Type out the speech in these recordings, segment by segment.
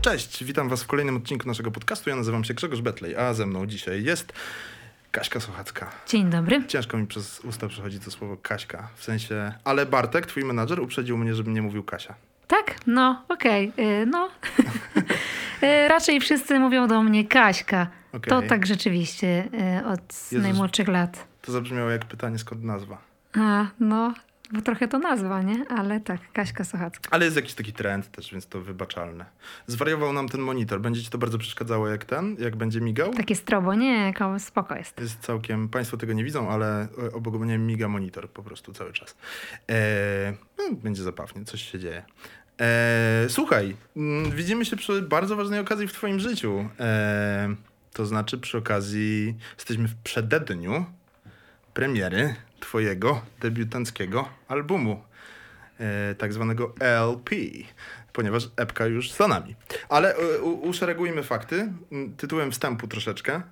Cześć, witam Was w kolejnym odcinku naszego podcastu. Ja nazywam się Grzegorz Betlej, a ze mną dzisiaj jest Kaśka Sochacka. Dzień dobry. Ciężko mi przez usta przechodzi to słowo Kaśka, w sensie... Ale Bartek, twój menadżer, uprzedził mnie, żebym nie mówił Kasia. Tak? No, okej. y, No. Y, Raczej wszyscy mówią do mnie Kaśka. To Okej. tak rzeczywiście y, od Jezus. najmłodszych lat. To zabrzmiało jak pytanie, skąd nazwa. A, no, bo trochę to nazwa, nie? Ale tak, Kaśka Sochacka. Ale jest jakiś taki trend też, więc to wybaczalne. Zwariował nam ten monitor. Będzie ci to bardzo przeszkadzało jak ten, jak będzie migał? Takie strobo, nie? Ko- Spoko jest. Jest całkiem, Państwo tego nie widzą, ale obok mnie miga monitor po prostu cały czas. E, no, będzie zabawnie, coś się dzieje. E, słuchaj, mm, widzimy się przy bardzo ważnej okazji w Twoim życiu. E, to znaczy przy okazji, jesteśmy w przededniu premiery Twojego debiutanckiego albumu, e, tak zwanego LP, ponieważ epka już za nami. Ale e, u, uszeregujmy fakty tytułem wstępu troszeczkę. E,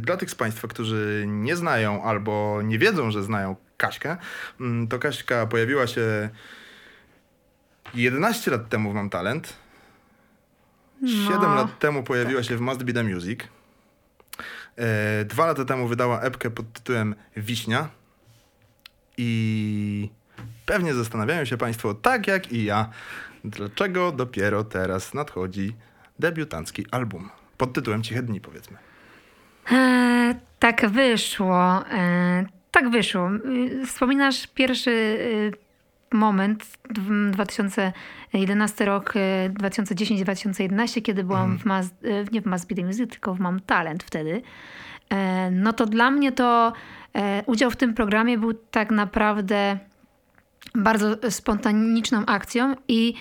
Dla tych z Państwa, którzy nie znają albo nie wiedzą, że znają Kaśkę, to Kaśka pojawiła się 11 lat temu w Mam Talent. 7 No, lat temu pojawiła się w Must Be The Music. E, Dwa lata temu wydała epkę pod tytułem Wiśnia. I pewnie zastanawiają się Państwo, tak jak i ja, dlaczego dopiero teraz nadchodzi debiutancki album. Pod tytułem Ciche Dni, powiedzmy. E, tak wyszło. E, tak wyszło. Y, Wspominasz pierwszy y, moment, dw- 2011 rok, y, 2010-2011, kiedy byłam w Mas, y, nie w Mass Be The Music, tylko w Mam Talent wtedy. E, no to dla mnie to e, udział w tym programie był tak naprawdę bardzo spontaniczną akcją i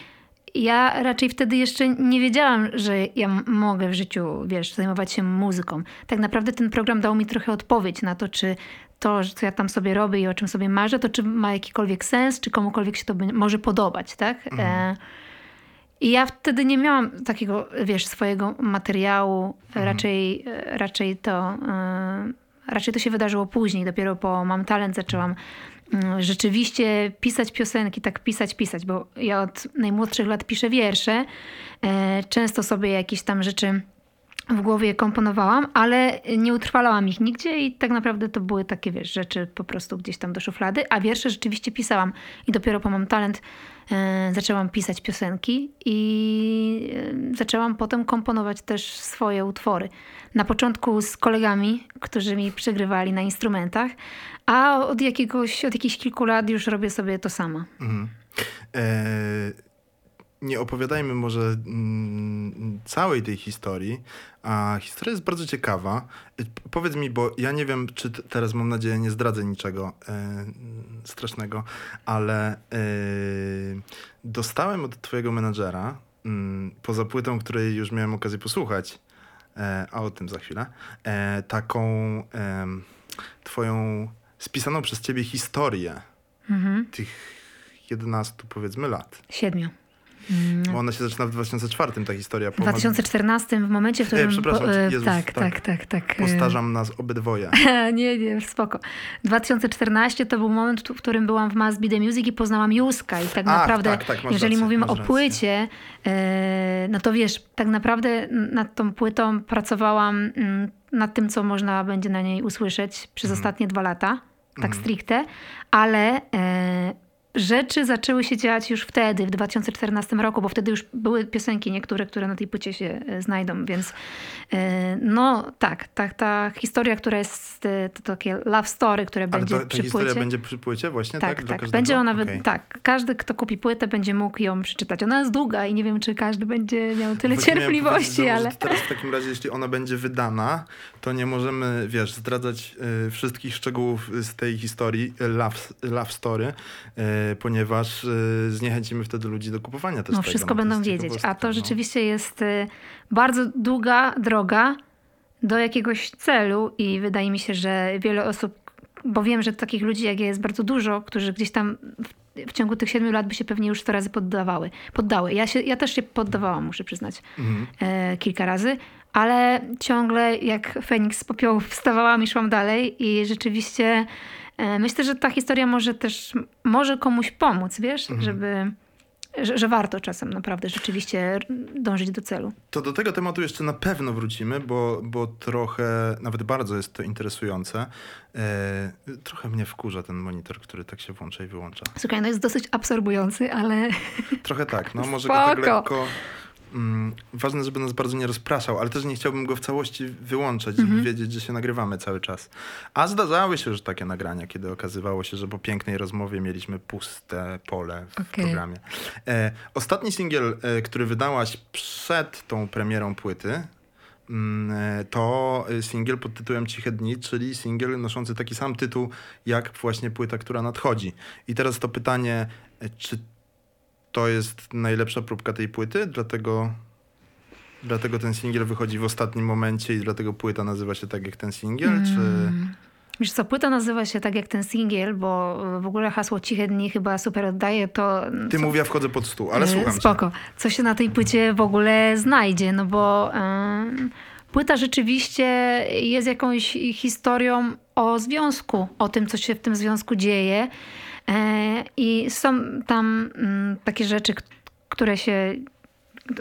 ja raczej wtedy jeszcze nie wiedziałam, że ja mogę w życiu, wiesz, zajmować się muzyką. Tak naprawdę ten program dał mi trochę odpowiedź na to, czy to, co ja tam sobie robię i o czym sobie marzę, to czy ma jakikolwiek sens, czy komukolwiek się to może podobać, tak? E, I ja wtedy nie miałam takiego, wiesz, swojego materiału. Raczej, e, raczej to... e, Raczej to się wydarzyło później. Dopiero po Mam Talent zaczęłam mm, rzeczywiście pisać piosenki, tak pisać, pisać, bo ja od najmłodszych lat piszę wiersze. Często sobie jakieś tam rzeczy w głowie komponowałam, ale nie utrwalałam ich nigdzie i tak naprawdę to były takie, wiesz, rzeczy po prostu gdzieś tam do szuflady, a wiersze rzeczywiście pisałam i dopiero po Mam Talent e, zaczęłam pisać piosenki i e, zaczęłam potem komponować też swoje utwory. Na początku z kolegami, którzy mi przegrywali na instrumentach, a od jakiegoś, od jakichś kilku lat już robię sobie to sama. Mhm. E, nie opowiadajmy może mm, całej tej historii, a historia jest bardzo ciekawa. P- Powiedz mi, bo ja nie wiem, czy teraz mam nadzieję nie zdradzę niczego mm, strasznego, ale e, dostałem od twojego menadżera, mm, poza płytą, której już miałem okazję posłuchać, e, a o tym za chwilę, e, taką twoją spisaną przez ciebie historię Mhm. tych 11 powiedzmy lat. Siedmiu. Bo ona się zaczyna w 2004, ta historia. W 2014 w momencie, w którym... przepraszam po- e, Jezus, tak, tak. tak, tak, tak. e, Postarzam nas obydwoje. nie, nie, spoko. 2014 to był moment, w którym byłam w Mass Be The Music i poznałam Juska. I tak naprawdę, tak, tak, jeżeli mówimy o płycie, e, no to wiesz, tak naprawdę nad tą płytą pracowałam mm, nad tym, co można będzie na niej usłyszeć przez Mhm. ostatnie dwa lata, tak stricte, ale e, rzeczy zaczęły się dziać już wtedy, w 2014 roku, bo wtedy już były piosenki niektóre, które na tej płycie się e, znajdą, więc e, no tak, tak, ta historia, która jest, e, to takie love story, które będzie to, ta przy historia płycie. będzie przy płycie właśnie, tak? Tak, tak. Będzie ona, Okej. tak. Każdy, kto kupi płytę, będzie mógł ją przeczytać. Ona jest długa i nie wiem, czy każdy będzie miał tyle Właśnie cierpliwości, ale... Teraz w takim razie, jeśli ona będzie wydana, to nie możemy, wiesz, zdradzać y, wszystkich szczegółów z tej historii, love, love story, y, ponieważ y, zniechęcimy wtedy ludzi do kupowania też No tego. wszystko to będą wiedzieć. A to no. rzeczywiście jest bardzo długa droga do jakiegoś celu i wydaje mi się, że wiele osób, bo wiem, że takich ludzi jak ja jest bardzo dużo, którzy gdzieś tam w, ciągu tych siedmiu lat by się pewnie już sto razy poddawały. poddały. Ja, się, ja też się poddawałam, muszę przyznać, Mhm. e, kilka razy, ale ciągle jak Feniks z popiołu wstawałam i szłam dalej i rzeczywiście e, myślę, że ta historia może też, może komuś pomóc, wiesz, żeby, że, że warto czasem naprawdę rzeczywiście dążyć do celu. To do tego tematu jeszcze na pewno wrócimy, bo, bo trochę, nawet bardzo jest to interesujące. E, trochę mnie wkurza ten monitor, który tak się włącza i wyłącza. Słuchaj, no jest dosyć absorbujący, ale Trochę tak, no może go tak lekko... Mm, ważne, żeby nas bardzo nie rozpraszał, ale też nie chciałbym go w całości wyłączać, żeby Mhm. wiedzieć, że się nagrywamy cały czas. A zdarzały się już takie nagrania, kiedy okazywało się, że po pięknej rozmowie mieliśmy puste pole w Okej. programie. E, ostatni singiel, e, który wydałaś przed tą premierą płyty, mm, e, to singiel pod tytułem Ciche Dni, czyli singiel noszący taki sam tytuł jak właśnie płyta, która nadchodzi. I teraz to pytanie, e, czy to jest najlepsza próbka tej płyty, dlatego, dlatego ten singiel wychodzi w ostatnim momencie i dlatego płyta nazywa się tak jak ten singiel, czy... Mm. Wiesz co, płyta nazywa się tak jak ten singiel, bo w ogóle hasło Ciche Dni chyba super oddaje to... Ty co- mów, ja wchodzę pod stół, ale E, słucham cię. Spoko. Co się na tej płycie w ogóle znajdzie, no bo em, płyta rzeczywiście jest jakąś historią o związku, o tym, co się w tym związku dzieje. E, I są tam mm, takie rzeczy, które się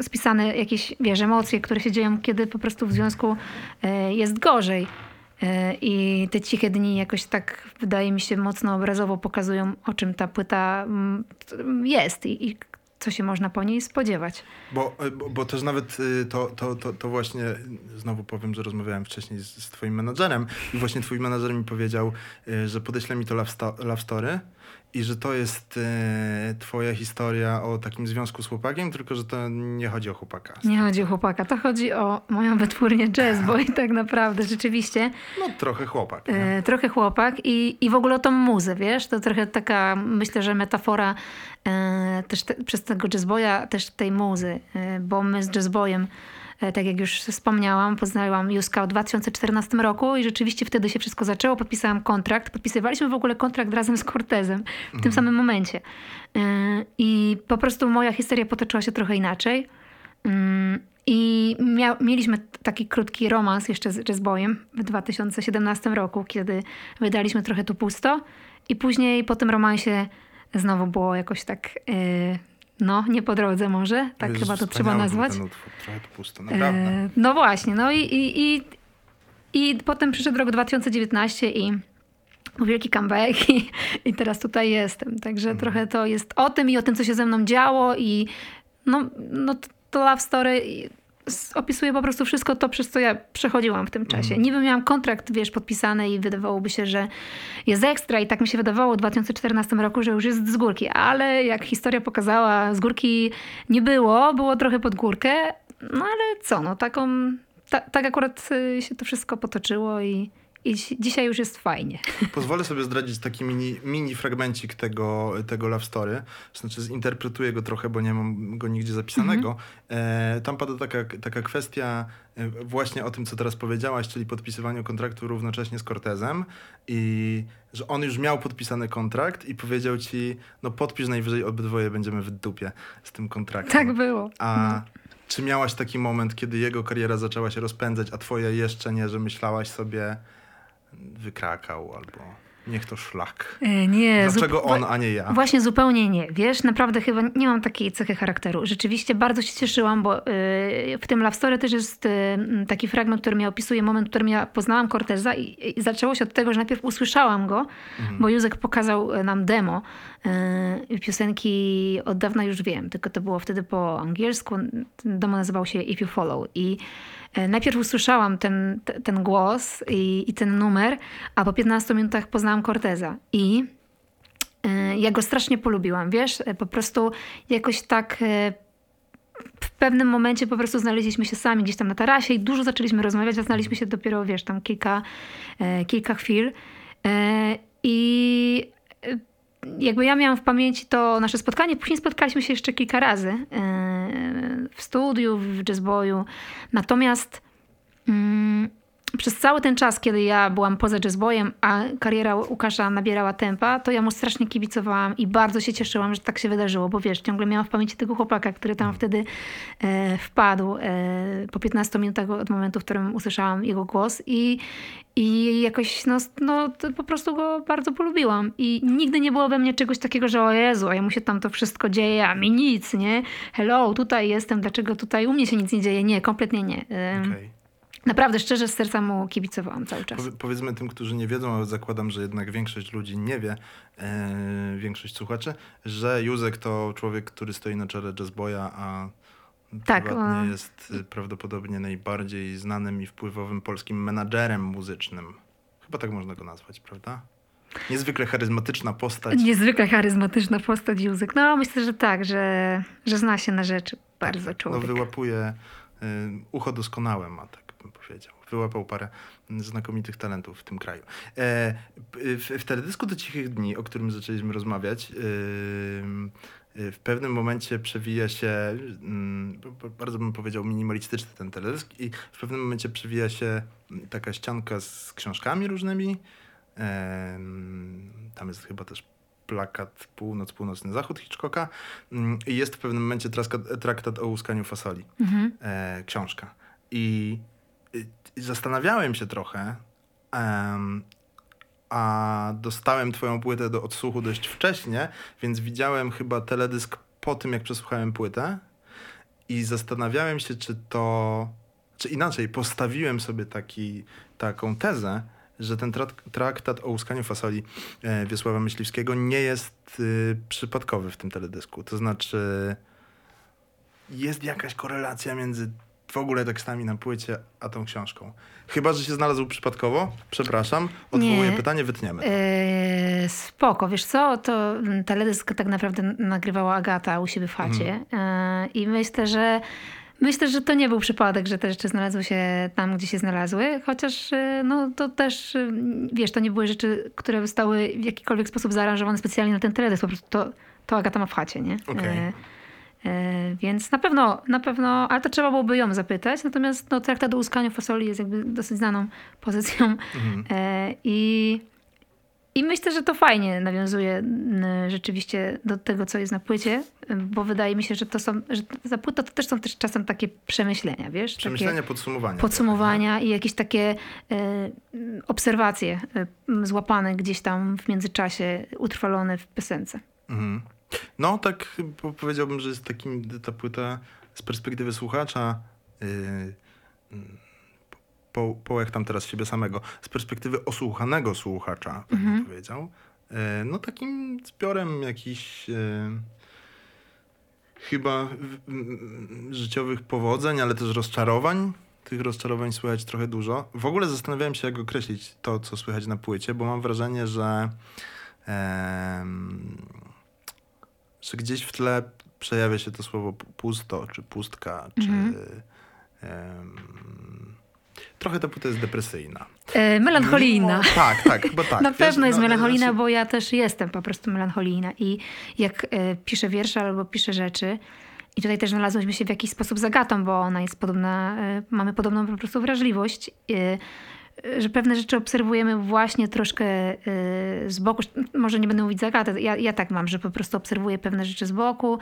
spisane jakieś, wiesz, emocje, które się dzieją, kiedy po prostu w związku e, jest gorzej. E, I te ciche dni jakoś tak, wydaje mi się, mocno obrazowo pokazują, o czym ta płyta mm, jest i, i co się można po niej spodziewać. Bo, bo, bo też nawet y, to, to, to, to właśnie, znowu powiem, że rozmawiałem wcześniej z, z twoim menadżerem i właśnie twój menadżer mi powiedział, y, że podeśle mi to love, sto, love story i że to jest y, twoja historia o takim związku z chłopakiem, tylko że to nie chodzi o chłopaka. Nie chodzi o chłopaka, to chodzi o moją wytwórnię jazz, bo i tak naprawdę rzeczywiście No trochę chłopak. E, trochę chłopak i, i w ogóle o tą muzę, wiesz? To trochę taka, myślę, że metafora e, też te, przez tego jazzboya, też tej muzy, e, bo my z jazzboyem, e, tak jak już wspomniałam, poznałam Juska w 2014 roku i rzeczywiście wtedy się wszystko zaczęło, podpisałam kontrakt, podpisywaliśmy w ogóle kontrakt razem z Cortezem w tym samym momencie. E, I po prostu moja historia potoczyła się trochę inaczej. Mm, I mia- mieliśmy taki krótki romans jeszcze z Jazzboyem w 2017 roku, kiedy wydaliśmy trochę tu pusto. I później po tym romansie znowu było jakoś tak, yy, no nie po drodze może, tak Jezus, chyba to trzeba nazwać. Ten utwór, trochę to pusto, naprawdę. E, no właśnie, no i, i, i, i potem przyszedł rok 2019 i był wielki comeback i, i teraz tutaj jestem. Także Mhm. trochę to jest o tym i o tym, co się ze mną działo i no, no to- love story opisuje po prostu wszystko to, przez co ja przechodziłam w tym czasie. Mhm. Niby miałam kontrakt, wiesz, podpisany i wydawałoby się, że jest ekstra i tak mi się wydawało w 2014 roku, że już jest z górki, ale jak historia pokazała, z górki nie było, było trochę pod górkę, no ale co, no taką, ta, tak akurat y, się to wszystko potoczyło i, i dzi- dzisiaj już jest fajnie. Pozwolę sobie zdradzić taki mini, mini fragmencik tego, tego love story. Znaczy zinterpretuję go trochę, bo nie mam go nigdzie zapisanego. E, tam pada taka, taka kwestia e, właśnie o tym, co teraz powiedziałaś, czyli podpisywaniu kontraktu równocześnie z Cortezem i że on już miał podpisany kontrakt i powiedział ci, no podpisz najwyżej obydwoje będziemy w dupie z tym kontraktem. Tak było. A czy miałaś taki moment, kiedy jego kariera zaczęła się rozpędzać, a twoja jeszcze nie, że myślałaś sobie wykrakał albo niech to szlak. E, Nie, Dlaczego on, a nie ja? Właśnie zupełnie nie. Wiesz, naprawdę chyba nie mam takiej cechy charakteru. Rzeczywiście bardzo się cieszyłam, bo y, w tym Love Story też jest y, taki fragment, który mi opisuje moment, w którym ja poznałam Corteza i, i zaczęło się od tego, że najpierw usłyszałam go, bo Józek pokazał nam demo piosenki od dawna już wiem, tylko to było wtedy po angielsku. Demo nazywał się If You Follow i najpierw usłyszałam ten, te- ten głos i, i ten numer, a po 15 minutach poznałam Corteza i E, Ja go strasznie polubiłam, wiesz? E, Po prostu jakoś tak e, w pewnym momencie po prostu znaleźliśmy się sami gdzieś tam na tarasie i dużo zaczęliśmy rozmawiać, a znaliśmy się dopiero, wiesz, tam kilka, e, kilka chwil. E, I e, jakby ja miałam w pamięci to nasze spotkanie. Później spotkaliśmy się jeszcze kilka razy e, w studiu, w jazzboyu. Natomiast mm, przez cały ten czas, kiedy ja byłam poza jazzboyem, a kariera Łukasza nabierała tempa, to ja mu strasznie kibicowałam i bardzo się cieszyłam, że tak się wydarzyło, bo wiesz, ciągle miałam w pamięci tego chłopaka, który tam wtedy e, wpadł e, po 15 minutach od momentu, w którym usłyszałam jego głos i, i jakoś no, no po prostu go bardzo polubiłam i nigdy nie było we mnie czegoś takiego, że o Jezu, a jemu się tam to wszystko dzieje, a mi nic, nie? Hello, tutaj jestem, dlaczego tutaj u mnie się nic nie dzieje? Nie, kompletnie nie. E, Okej. Naprawdę, szczerze, z serca mu kibicowałam cały czas. Powie, powiedzmy tym, którzy nie wiedzą, ale zakładam, że jednak większość ludzi nie wie, e, większość słuchaczy, że Józek to człowiek, który stoi na czele jazzboya, a Tak, prywatnie o. jest y, prawdopodobnie najbardziej znanym i wpływowym polskim menadżerem muzycznym. Chyba tak można go nazwać, prawda? Niezwykle charyzmatyczna postać. Niezwykle charyzmatyczna postać Józek. No, myślę, że tak, że, że zna się na rzeczy bardzo No, człowiek. wyłapuje y, ucho doskonałe ma, tak powiedział. Wyłapał parę znakomitych talentów w tym kraju. E, w, w teledysku do cichych dni, o którym zaczęliśmy rozmawiać, y, y, w pewnym momencie przewija się, mm, bardzo bym powiedział minimalistyczny ten teledysk i w pewnym momencie przewija się taka ścianka z książkami różnymi. Em, Tam jest chyba też plakat Północ, Północny Zachód Hitchcocka Mm, i jest w pewnym momencie traktat, traktat o łuskaniu fasoli, Mhm. e, książka. I zastanawiałem się trochę, em, a dostałem twoją płytę do odsłuchu dość wcześnie, więc widziałem chyba teledysk po tym, jak przesłuchałem płytę i zastanawiałem się, czy to, czy inaczej, postawiłem sobie taki, taką tezę, że ten trak, traktat o łuskaniu fasoli e, Wiesława Myśliwskiego nie jest y, przypadkowy w tym teledysku. To znaczy jest jakaś korelacja między w ogóle tekstami na płycie, a tą książką. Chyba, że się znalazł przypadkowo, przepraszam, odwołuję Nie. pytanie, wytniemy. E, spoko, wiesz co, to mm, teledysk tak naprawdę nagrywała Agata u siebie w chacie Mhm. e, i myślę, że myślę, że to nie był przypadek, że te rzeczy znalazły się tam, gdzie się znalazły, chociaż e, no to też, wiesz, to nie były rzeczy, które zostały w jakikolwiek sposób zaaranżowane specjalnie na ten teledysk, po prostu to, to Agata ma w chacie, nie? Okej. E, Więc na pewno, na pewno, ale to trzeba byłoby ją zapytać. Natomiast no, traktat o łuskaniu fasoli jest jakby dosyć znaną pozycją. Mhm. E, I, I myślę, że to fajnie nawiązuje rzeczywiście do tego, co jest na płycie, bo wydaje mi się, że to są, że ta płyta to też są też czasem takie przemyślenia, wiesz? Przemyślenia, takie podsumowania. podsumowania i jakieś takie e, obserwacje złapane gdzieś tam w międzyczasie, utrwalone w piosence. Mhm. No, tak po- powiedziałbym, że jest takim ta płyta z perspektywy słuchacza. Yy, mm, po, połechtam teraz siebie samego. Z perspektywy osłuchanego słuchacza, bym Mhm. powiedział. Yy, no, takim zbiorem jakichś. Yy, chyba życiowych powodzeń, ale też rozczarowań. Tych rozczarowań słychać trochę dużo. W ogóle zastanawiałem się, jak określić to, co słychać na płycie, bo mam wrażenie, że. Że gdzieś w tle przejawia się to słowo pu- pusto, czy pustka, czy... Em, trochę ta płyta jest depresyjna. E, melancholijna. Mimo, tak, tak, chyba tak. Na Wiesz, pewno jest no, melancholijna, znaczy- bo ja też jestem po prostu melancholijna i jak e, piszę wiersze albo piszę rzeczy i tutaj też znalazłyśmy się w jakiś sposób zagatą, bo ona jest podobna, e, mamy podobną po prostu wrażliwość, e, że pewne rzeczy obserwujemy właśnie troszkę e, z boku. Może nie będę mówić zagatę, ja, ja tak mam, że po prostu obserwuję pewne rzeczy z boku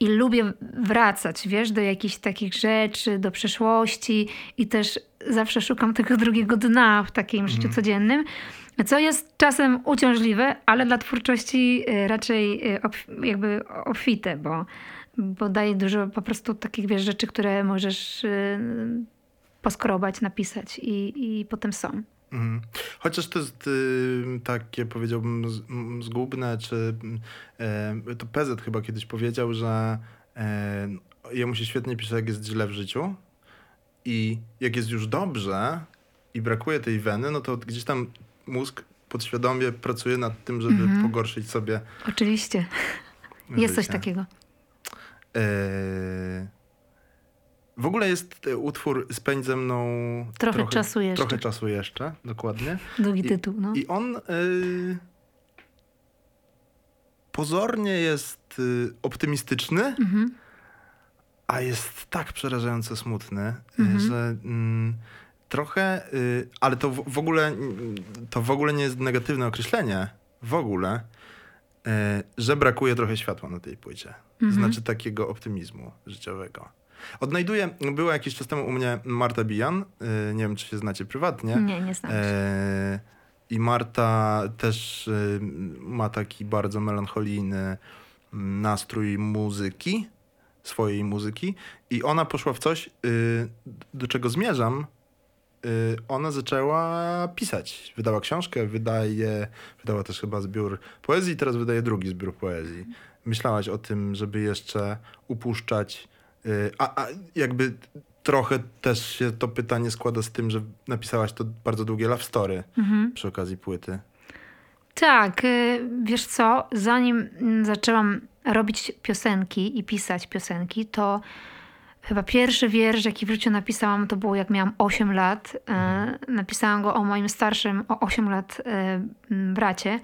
i lubię wracać, wiesz, do jakichś takich rzeczy, do przeszłości i też zawsze szukam tego drugiego dna w takim życiu codziennym. Co jest czasem uciążliwe, ale dla twórczości y, raczej y, obf- jakby obfite, bo, bo daje dużo po prostu takich wiesz, rzeczy, które możesz y, poskrobać, napisać i, i potem są. Mhm. Chociaż to jest y, takie, powiedziałbym, z, m, zgubne, czy y, to PZ chyba kiedyś powiedział, że y, jemu się świetnie pisze, jak jest źle w życiu i jak jest już dobrze i brakuje tej weny, no to gdzieś tam mózg podświadomie pracuje nad tym, żeby Mhm. pogorszyć sobie Oczywiście. Jest coś życie. takiego. E, W ogóle jest e, utwór Spędź ze mną Trochę czasu jeszcze. Trochę czasu jeszcze, dokładnie. Długi tytuł. No. I on y, pozornie jest y, optymistyczny, Mhm. a jest tak przerażająco smutny, y, Mhm. że mm, trochę, y, ale to w, w ogóle to w ogóle nie jest negatywne określenie, w ogóle, y, że brakuje trochę światła na tej płycie. Mhm. Znaczy takiego optymizmu życiowego. Odnajduję, była jakiś czas temu u mnie Marta Bijan, y, nie wiem czy się znacie prywatnie. Nie, nie znam. E, I Marta też y, ma taki bardzo melancholijny mm, nastrój muzyki, swojej muzyki. I ona poszła w coś, y, do czego zmierzam. Ona zaczęła pisać. Wydała książkę, wydaje, wydała też chyba zbiór poezji, teraz wydaje drugi zbiór poezji. Myślałaś o tym, żeby jeszcze upuszczać, a, a jakby trochę też się to pytanie składa z tym, że napisałaś to bardzo długie love story Mhm. przy okazji płyty. Tak, y, wiesz co, zanim mm, zaczęłam robić piosenki i pisać piosenki, to chyba pierwszy wiersz, jaki w życiu napisałam, to było jak miałam 8 lat. Y, Napisałam go o moim starszym, o 8 lat m, bracie.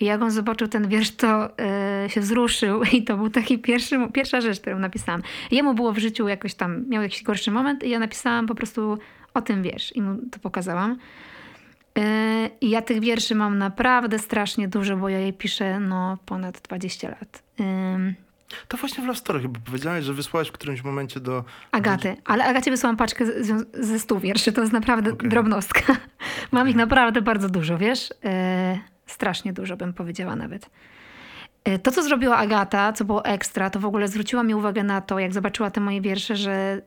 I jak on zobaczył ten wiersz, to y, się wzruszył i to był taki pierwszy, pierwsza rzecz, którą napisałam. Jemu było w życiu jakoś tam, miał jakiś gorszy moment i ja napisałam po prostu o tym wiersz i mu to pokazałam. I ja tych wierszy mam naprawdę strasznie dużo, bo ja je piszę no ponad 20 lat. To właśnie w love story chyba powiedziałeś, że wysłałaś w którymś momencie do... Agaty, ale Agacie wysłałam paczkę z- ze 100 wierszy, to jest naprawdę Okej. drobnostka. Mam ich naprawdę bardzo dużo, wiesz? Yy, strasznie dużo bym powiedziała nawet. Yy, To, co zrobiła Agata, co było ekstra, to w ogóle zwróciła mi uwagę na to, jak zobaczyła te moje wiersze, że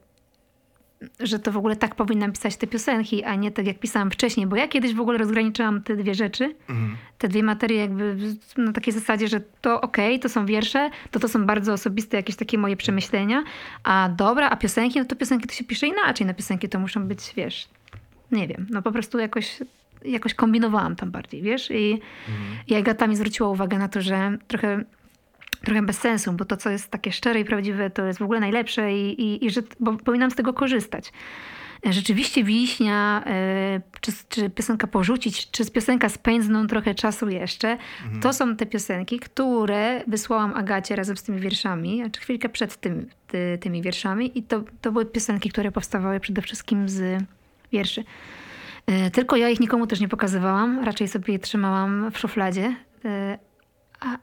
że to w ogóle tak powinnam pisać te piosenki, a nie tak jak pisałam wcześniej, bo ja kiedyś w ogóle rozgraniczyłam te dwie rzeczy, Mhm. te dwie materie jakby na takiej zasadzie, że to okej, to są wiersze, to to są bardzo osobiste jakieś takie moje przemyślenia, a dobra, a piosenki, no to piosenki to się pisze inaczej, na piosenki to muszą być, wiesz, nie wiem, no po prostu jakoś, jakoś kombinowałam tam bardziej, wiesz, i, i Agata mi zwróciła uwagę na to, że trochę trochę bez sensu, bo to, co jest takie szczere i prawdziwe, to jest w ogóle najlepsze i, i, i że bo powinnam z tego korzystać. Rzeczywiście wiśnia, e, czy, czy piosenka porzucić, czy z piosenka z pędzną trochę czasu jeszcze, to są te piosenki, które wysłałam Agacie razem z tymi wierszami, czy chwilkę przed tym, ty, tymi wierszami i to, to były piosenki, które powstawały przede wszystkim z wierszy. E, Tylko ja ich nikomu też nie pokazywałam, raczej sobie je trzymałam w szufladzie.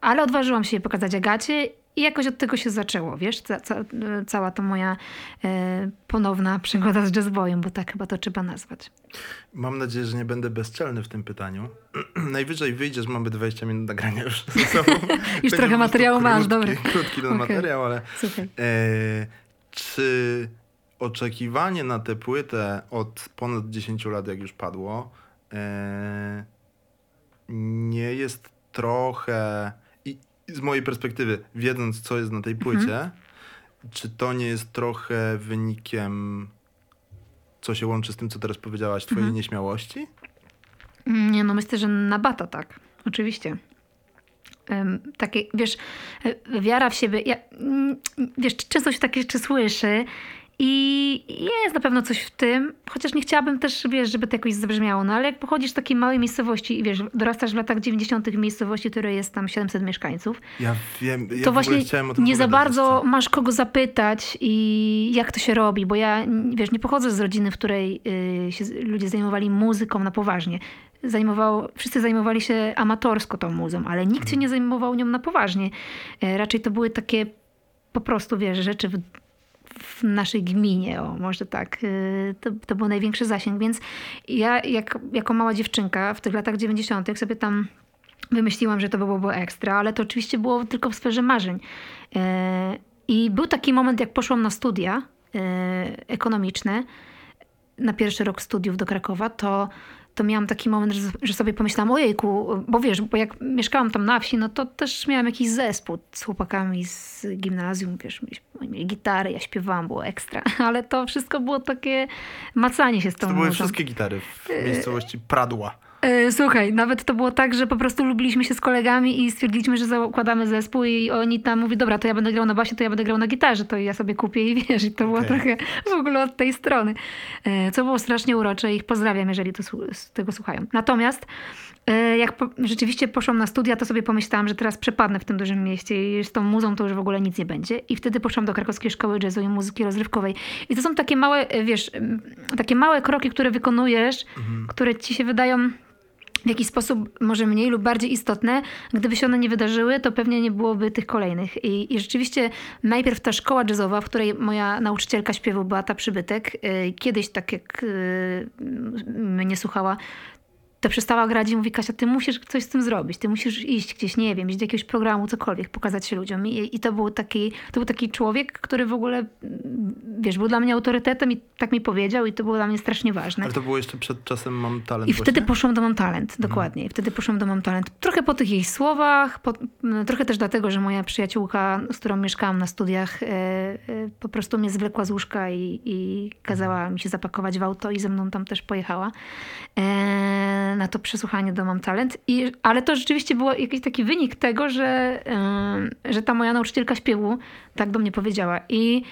Ale odważyłam się je pokazać Agacie i jakoś od tego się zaczęło, wiesz, ca, ca, cała ta moja e, ponowna przygoda z jazzboyem, bo tak chyba to trzeba nazwać. Mam nadzieję, że nie będę bezczelny w tym pytaniu. Najwyżej wyjdziesz, mamy 20 minut nagrania już ze sobą. Będzie trochę materiału masz, dobra. Krótki ten Okej. materiał, ale e, czy oczekiwanie na tę płytę od ponad 10 lat, jak już padło, e, nie jest trochę, i i z mojej perspektywy, wiedząc co jest na tej płycie, czy to nie jest trochę wynikiem, co się łączy z tym, co teraz powiedziałaś, twojej nieśmiałości? Nie, no myślę, że na bata tak. Oczywiście. Takie, wiesz, e, wiara w siebie. Ja, mm, wiesz, często się takie rzeczy słyszy i jest na pewno coś w tym, chociaż nie chciałabym też, wiesz, żeby to jakoś zabrzmiało, no ale jak pochodzisz z takiej małej miejscowości i wiesz, dorastasz w latach 90. w miejscowości, w której jest tam 700 mieszkańców, Ja wiem, ja to właśnie nie za bardzo jeszcze. masz kogo zapytać i jak to się robi, bo ja, wiesz, nie pochodzę z rodziny, w której y, się ludzie zajmowali muzyką na poważnie. Zajmowało, wszyscy zajmowali się amatorsko tą muzą, ale nikt się nie zajmował nią na poważnie. E, Raczej to były takie po prostu, wiesz, rzeczy w, w naszej gminie, o może tak. Y, To, to był największy zasięg, więc ja jak, jako mała dziewczynka w tych latach 90. sobie tam wymyśliłam, że to by było ekstra, ale to oczywiście było tylko w sferze marzeń. E, I był taki moment, jak poszłam na studia e, ekonomiczne, na pierwszy rok studiów do Krakowa, to, to miałam taki moment, że, że sobie pomyślałam, ojejku, bo wiesz, bo jak mieszkałam tam na wsi, no to też miałam jakiś zespół z chłopakami z gimnazjum, wiesz, oni mieli gitary, ja śpiewałam, było ekstra, ale to wszystko było takie macanie się z tą To były wszystkie gitary w miejscowości Pradła. E, Słuchaj, nawet to było tak, że po prostu lubiliśmy się z kolegami i stwierdziliśmy, że zakładamy zespół i oni tam mówi, dobra, to ja będę grał na basie, to ja będę grał na gitarze, to ja sobie kupię i wiesz, i to było Okej. trochę w ogóle od tej strony. E, Co było strasznie urocze i ich pozdrawiam, jeżeli to, tego słuchają. Natomiast e, jak po, rzeczywiście poszłam na studia, to sobie pomyślałam, że teraz przepadnę w tym dużym mieście i z tą muzą to już w ogóle nic nie będzie. I wtedy poszłam do krakowskiej szkoły jazzu i muzyki rozrywkowej. I to są takie małe, wiesz, takie małe kroki, które wykonujesz, które ci się wydają w jakiś sposób może mniej lub bardziej istotne. Gdyby się one nie wydarzyły, to pewnie nie byłoby tych kolejnych. I, i rzeczywiście najpierw ta szkoła jazzowa, w której moja nauczycielka śpiewu ta przybytek, y, kiedyś tak jak y, mnie słuchała, to przestała grać i mówi, Kasia, ty musisz coś z tym zrobić, ty musisz iść gdzieś, nie wiem, iść do jakiegoś programu, cokolwiek, pokazać się ludziom. I, i to, był taki, to był taki człowiek, który w ogóle, mm, wiesz, był dla mnie autorytetem i tak mi powiedział i to było dla mnie strasznie ważne. Ale to było jeszcze przed czasem Mam Talent I wtedy właśnie? poszłam do Mam Talent, dokładnie. I wtedy poszłam do Mam Talent. Trochę po tych jej słowach, po, trochę też dlatego, że moja przyjaciółka, z którą mieszkałam na studiach, e, e, po prostu mnie zwlekła z łóżka i, i kazała mi się zapakować w auto i ze mną tam też pojechała e, na to przesłuchanie do Mam Talent. I, ale to rzeczywiście był jakiś taki wynik tego, że, że ta moja nauczycielka śpiewu tak do mnie powiedziała. I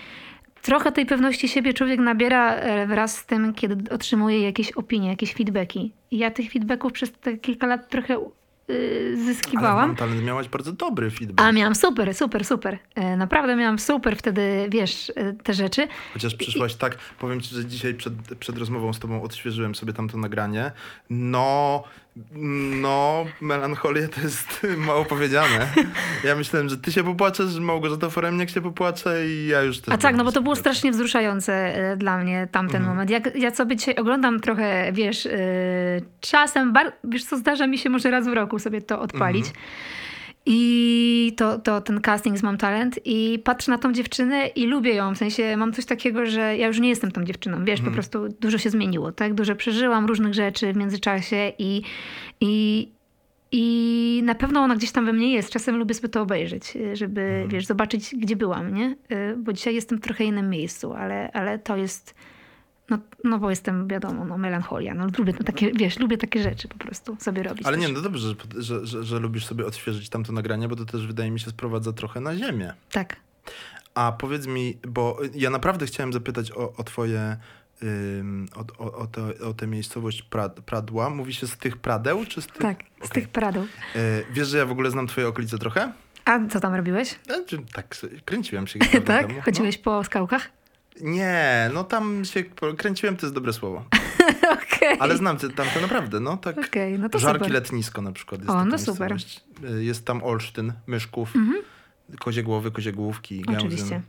Trochę tej pewności siebie człowiek nabiera e, wraz z tym, kiedy otrzymuje jakieś opinie, jakieś feedbacki. I ja tych feedbacków przez te kilka lat trochę yy, Ale w zyskiwałam. Mam Talent miałaś bardzo dobry feedback. A miałam super, super, super. E, Naprawdę miałam super wtedy, wiesz, e, te rzeczy. Chociaż przyszłaś tak, powiem ci, że dzisiaj przed, przed rozmową z tobą odświeżyłem sobie tamto nagranie. No, no, melancholia to jest mało powiedziane. Ja myślałem, że ty się popłaczesz, że Małgorzata Foremniak się popłacze i ja już też... A tak, no bo to było strasznie wzruszające e, dla mnie tamten Mhm. moment. Jak ja sobie dzisiaj oglądam trochę, wiesz, e, czasem, bar- wiesz co, zdarza mi się może raz w roku sobie to odpalić. Mhm. I to, to ten casting z Mam Talent i patrzę na tą dziewczynę i lubię ją. W sensie mam coś takiego, że ja już nie jestem tą dziewczyną. Wiesz, Mhm. po prostu dużo się zmieniło, tak? Dużo przeżyłam różnych rzeczy w międzyczasie i, i, i na pewno ona gdzieś tam we mnie jest. Czasem lubię sobie to obejrzeć, żeby, Mhm. wiesz, zobaczyć, gdzie byłam, nie? Y, Bo dzisiaj jestem w trochę innym miejscu, ale, ale to jest... No, no bo jestem, wiadomo, no melancholia. No, lubię takie, wiesz, lubię takie rzeczy po prostu sobie robić. Ale też. nie, no dobrze, że, że, że, że lubisz sobie odświeżyć tamto nagranie, bo to też wydaje mi się sprowadza trochę na ziemię. Tak. A powiedz mi, bo ja naprawdę chciałem zapytać o, o twoje, o, o, o, te, o tę miejscowość Prad, Pradła. Mówi się z tych Pradeł, czy z tych... Tak, z tych paradów. Y, wiesz, że ja w ogóle znam twoje okolice trochę? A co tam robiłeś? E, Tak, kręciłem się. tak? temu. Chodziłeś po skałkach? Nie, no tam się kręciłem, to jest dobre słowo. Okej. Ale znam te, tam to naprawdę, no tak. Okej, no to Żarki super. Letnisko na przykład jest O, no super. Y, Jest tam Olsztyn, Myszków, Mhm. Kozie Głowy, Kozie Główki. Oczywiście.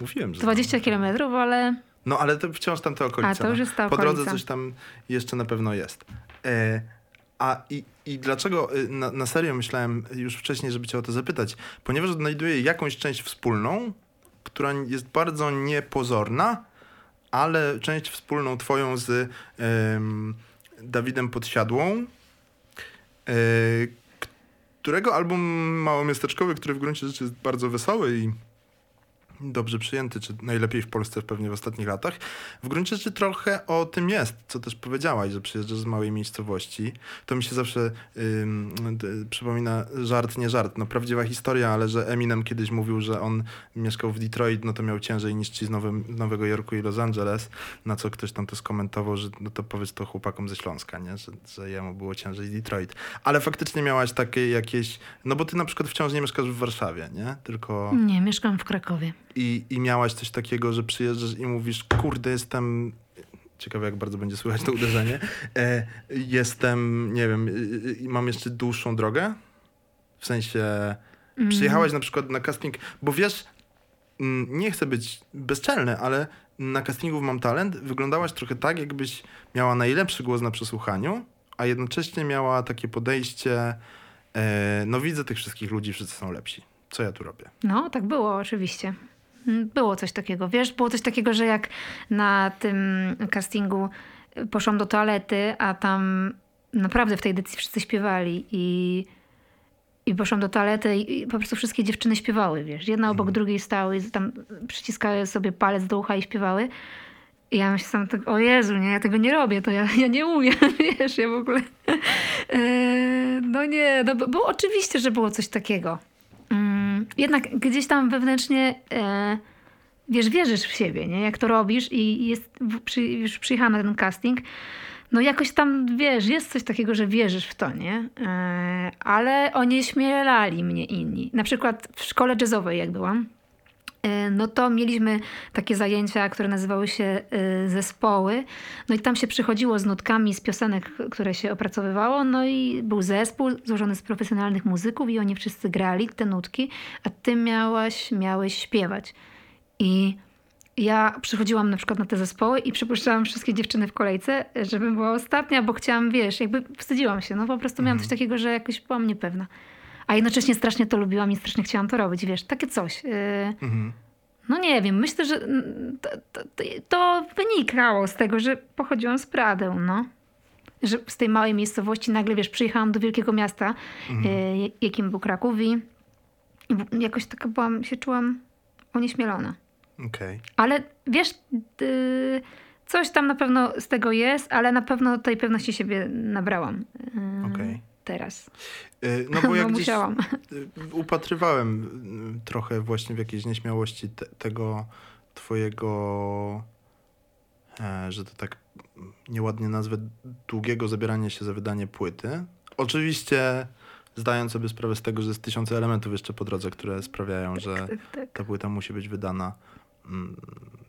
Mówiłem, że 20 kilometrów, ale No ale to wciąż tam te okolice. A, to już no. jest ta Po drodze coś tam jeszcze na pewno jest. E, a i, i dlaczego y, na, na serio myślałem już wcześniej, żeby cię o to zapytać? Ponieważ odnajduję jakąś część wspólną, która jest bardzo niepozorna, ale część wspólną twoją z em, Dawidem Podsiadłą, e, którego album małomiasteczkowy, który w gruncie rzeczy jest bardzo wesoły i dobrze przyjęty, czy najlepiej w Polsce pewnie w ostatnich latach. W gruncie rzeczy trochę o tym jest, co też powiedziałaś, że przyjeżdżasz z małej miejscowości. To mi się zawsze przypomina żart, nie żart, no prawdziwa historia, ale że Eminem kiedyś mówił, że on mieszkał w Detroit, no to miał ciężej niż ci z Nowym, Nowego Jorku i Los Angeles, na co ktoś tam to skomentował, że no to powiedz to chłopakom ze Śląska, nie? Że, że jemu było ciężej Detroit. Ale faktycznie miałaś takie jakieś, no bo ty na przykład wciąż nie mieszkasz w Warszawie, nie? Tylko... nie, mieszkam w Krakowie. I, I miałaś coś takiego, że przyjeżdżasz i mówisz, kurde, jestem. Ciekawe, jak bardzo będzie słychać to uderzenie. E, jestem, nie wiem, y, mam jeszcze dłuższą drogę. W sensie, Mm. przyjechałaś na przykład na casting, bo wiesz, mm, nie chcę być bezczelny, ale na castingu Mam Talent wyglądałaś trochę tak, jakbyś miała najlepszy głos na przesłuchaniu, a jednocześnie miała takie podejście, e, no widzę tych wszystkich ludzi, wszyscy są lepsi. Co ja tu robię? No, tak było oczywiście. Mm, Było coś takiego, wiesz, było coś takiego, że jak na tym castingu poszłam do toalety, a tam naprawdę w tej edycji wszyscy śpiewali i, i poszłam do toalety i po prostu wszystkie dziewczyny śpiewały, wiesz. Jedna obok drugiej stały i tam przyciskały sobie palec do ucha i śpiewały. I ja myślałam tak, o Jezu, nie, ja tego nie robię, to ja, ja nie umiem, wiesz, ja w ogóle... E, no nie, no, bo, bo oczywiście, że było coś takiego. Jednak gdzieś tam wewnętrznie, e, wiesz, wierzysz w siebie, nie? Jak to robisz i jest, przy, już przyjechałam na ten casting, no jakoś tam, wiesz, jest coś takiego, że wierzysz w to, nie? E, ale onieśmielali mnie inni. Na przykład w szkole jazzowej, jak byłam, no to mieliśmy takie zajęcia, które nazywały się e, zespoły. No i tam się przychodziło z nutkami z piosenek, które się opracowywało. No i był zespół złożony z profesjonalnych muzyków i oni wszyscy grali te nutki, a ty miałaś, miałeś śpiewać. I ja przychodziłam na przykład na te zespoły i przypuszczałam wszystkie dziewczyny w kolejce, żebym była ostatnia, bo chciałam, wiesz, jakby wstydziłam się. No po prostu miałam coś takiego, że jakoś byłam niepewna. A jednocześnie strasznie to lubiłam i strasznie chciałam to robić, wiesz, takie coś. Yy, Mhm. no nie wiem, myślę, że to, to, to- wynikało z tego, że pochodziłam z Pradeł, no. Że z tej małej miejscowości nagle, wiesz, przyjechałam do wielkiego miasta, e, jakim był Kraków i jakoś taka byłam, się czułam onieśmielona. Okej. Ale wiesz, y, coś tam na pewno z tego jest, ale na pewno tej pewności siebie nabrałam y, Okej. Teraz. Y, No bo no, gdzieś musiałam. y, upatrywałem y, trochę właśnie w jakiejś nieśmiałości te, tego twojego, e, że to tak nieładnie nazwę, długiego zabierania się za wydanie płyty. Oczywiście zdając sobie sprawę z tego, że jest tysiące elementów jeszcze po drodze, które sprawiają, że Tak, tak. ta płyta musi być wydana, mm,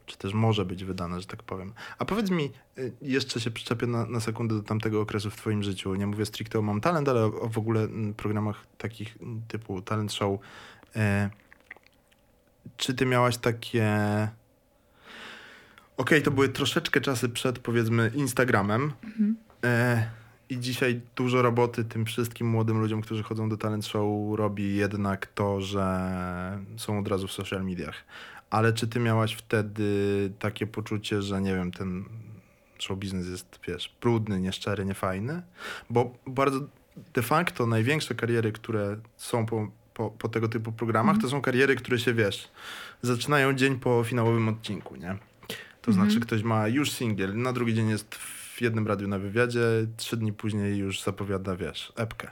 czy też może być wydana, że tak powiem. A powiedz mi, y, jeszcze się przyczepię na, na sekundę do tamtego okresu w twoim życiu. Nie mówię stricte o Mam Talent, ale o, o w ogóle mm, programach takich mm, typu Talent Show. E, czy ty miałaś takie... Okej, to były troszeczkę czasy przed, powiedzmy, Instagramem. E, I dzisiaj dużo roboty tym wszystkim młodym ludziom, którzy chodzą do talent show, robi jednak to, że są od razu w social mediach. Ale czy ty miałaś wtedy takie poczucie, że nie wiem, ten show biznes jest, wiesz, brudny, nieszczery, niefajny? Bo bardzo de facto największe kariery, które są po, po, po tego typu programach, to są kariery, które się, wiesz, zaczynają dzień po finałowym odcinku, nie? To znaczy ktoś ma już singiel, na drugi dzień jest w jednym radiu na wywiadzie, trzy dni później już zapowiada, wiesz, epkę.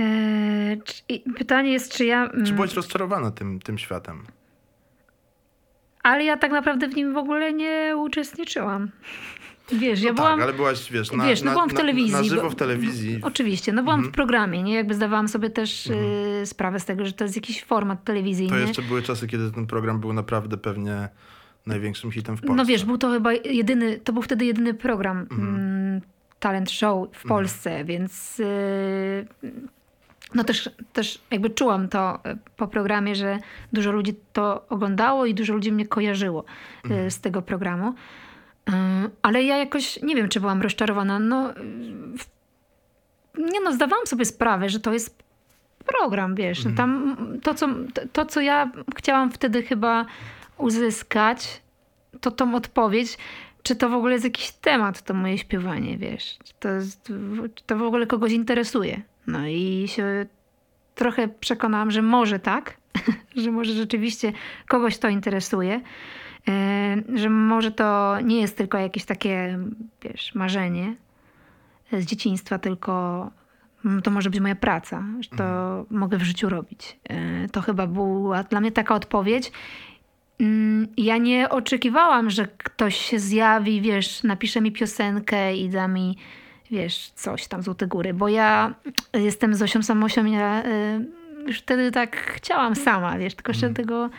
E, czy, pytanie jest, czy ja... Czy mm, byłaś rozczarowana tym, tym światem? Ale ja tak naprawdę w nim w ogóle nie uczestniczyłam. Wiesz, ja no byłam... tak, ale byłaś, wiesz, na, wiesz, no na, byłam w na- telewizji. Na, żywo bo- w telewizji. Oczywiście, no byłam Mhm. w programie, nie? Jakby zdawałam sobie też Mhm. y, sprawę z tego, że to jest jakiś format telewizyjny. To jeszcze były czasy, kiedy ten program był naprawdę pewnie największym hitem w Polsce. No wiesz, był to chyba jedyny, to był wtedy jedyny program mm, talent show w Polsce, więc y, no też, też jakby czułam to y, po programie, że dużo ludzi to oglądało i dużo ludzi mnie kojarzyło y, z tego programu. Y, ale ja jakoś nie wiem, czy byłam rozczarowana. No, nie no, zdawałam sobie sprawę, że to jest program, wiesz. No tam to co, to, co ja chciałam wtedy chyba uzyskać, to tą odpowiedź, czy to w ogóle jest jakiś temat, to moje śpiewanie, wiesz. Czy to, jest, czy to w ogóle kogoś interesuje. No i się trochę przekonałam, że może tak, że może rzeczywiście kogoś to interesuje, e, że może to nie jest tylko jakieś takie, wiesz, marzenie z dzieciństwa, tylko to może być moja praca, że to mogę w życiu robić. E, To chyba była dla mnie taka odpowiedź. Mm, Ja nie oczekiwałam, że ktoś się zjawi, wiesz, napisze mi piosenkę i da mi, wiesz, coś tam, Złote Góry, bo ja jestem Zosią Samosią, ja y, już wtedy tak chciałam sama, wiesz, tylko jeszcze tego,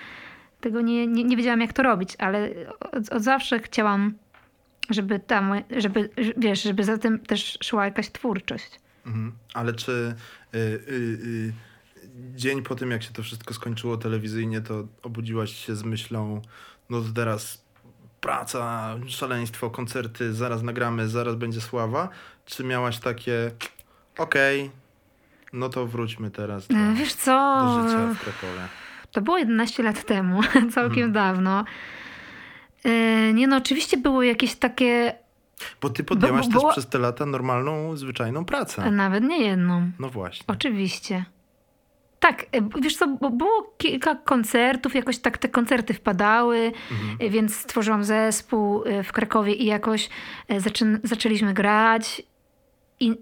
tego nie, nie, nie wiedziałam, jak to robić, ale od, od zawsze chciałam, żeby tam, żeby, wiesz, żeby za tym też szła jakaś twórczość. Mhm. Ale czy y, y, y, dzień po tym, jak się to wszystko skończyło telewizyjnie, to obudziłaś się z myślą, no to teraz praca, szaleństwo, koncerty, zaraz nagramy, zaraz będzie sława? Czy miałaś takie, okej, no to wróćmy teraz do, E, Wiesz co, do życia w Krakowie? To było 11 lat temu, całkiem Mhm. dawno. E, Nie no, oczywiście były jakieś takie, Bo ty podjęłaś bo- też bo- przez te lata normalną, zwyczajną pracę. nawet nie jedną. No właśnie. Oczywiście. Tak, e, wiesz co, bo było kilka koncertów, jakoś tak te koncerty wpadały, e, więc stworzyłam zespół e, w Krakowie i jakoś zaczę, zaczęliśmy grać i,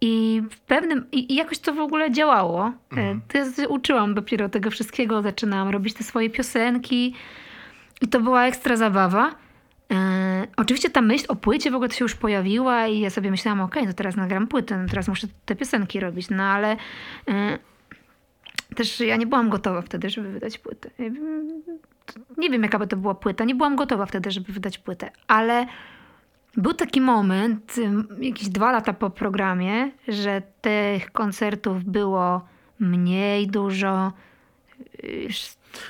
i w pewnym, i, i jakoś to w ogóle działało. E, To ja uczyłam dopiero tego wszystkiego, zaczynałam robić te swoje piosenki i to była ekstra zabawa. Oczywiście ta myśl o płycie w ogóle to się już pojawiła i ja sobie myślałam, okej, no teraz nagram płytę, no teraz muszę te piosenki robić, no ale też ja nie byłam gotowa wtedy, żeby wydać płytę. Nie wiem, jaka by to była płyta. Nie byłam gotowa wtedy, żeby wydać płytę, ale był taki moment, jakieś dwa lata po programie, że tych koncertów było mniej dużo.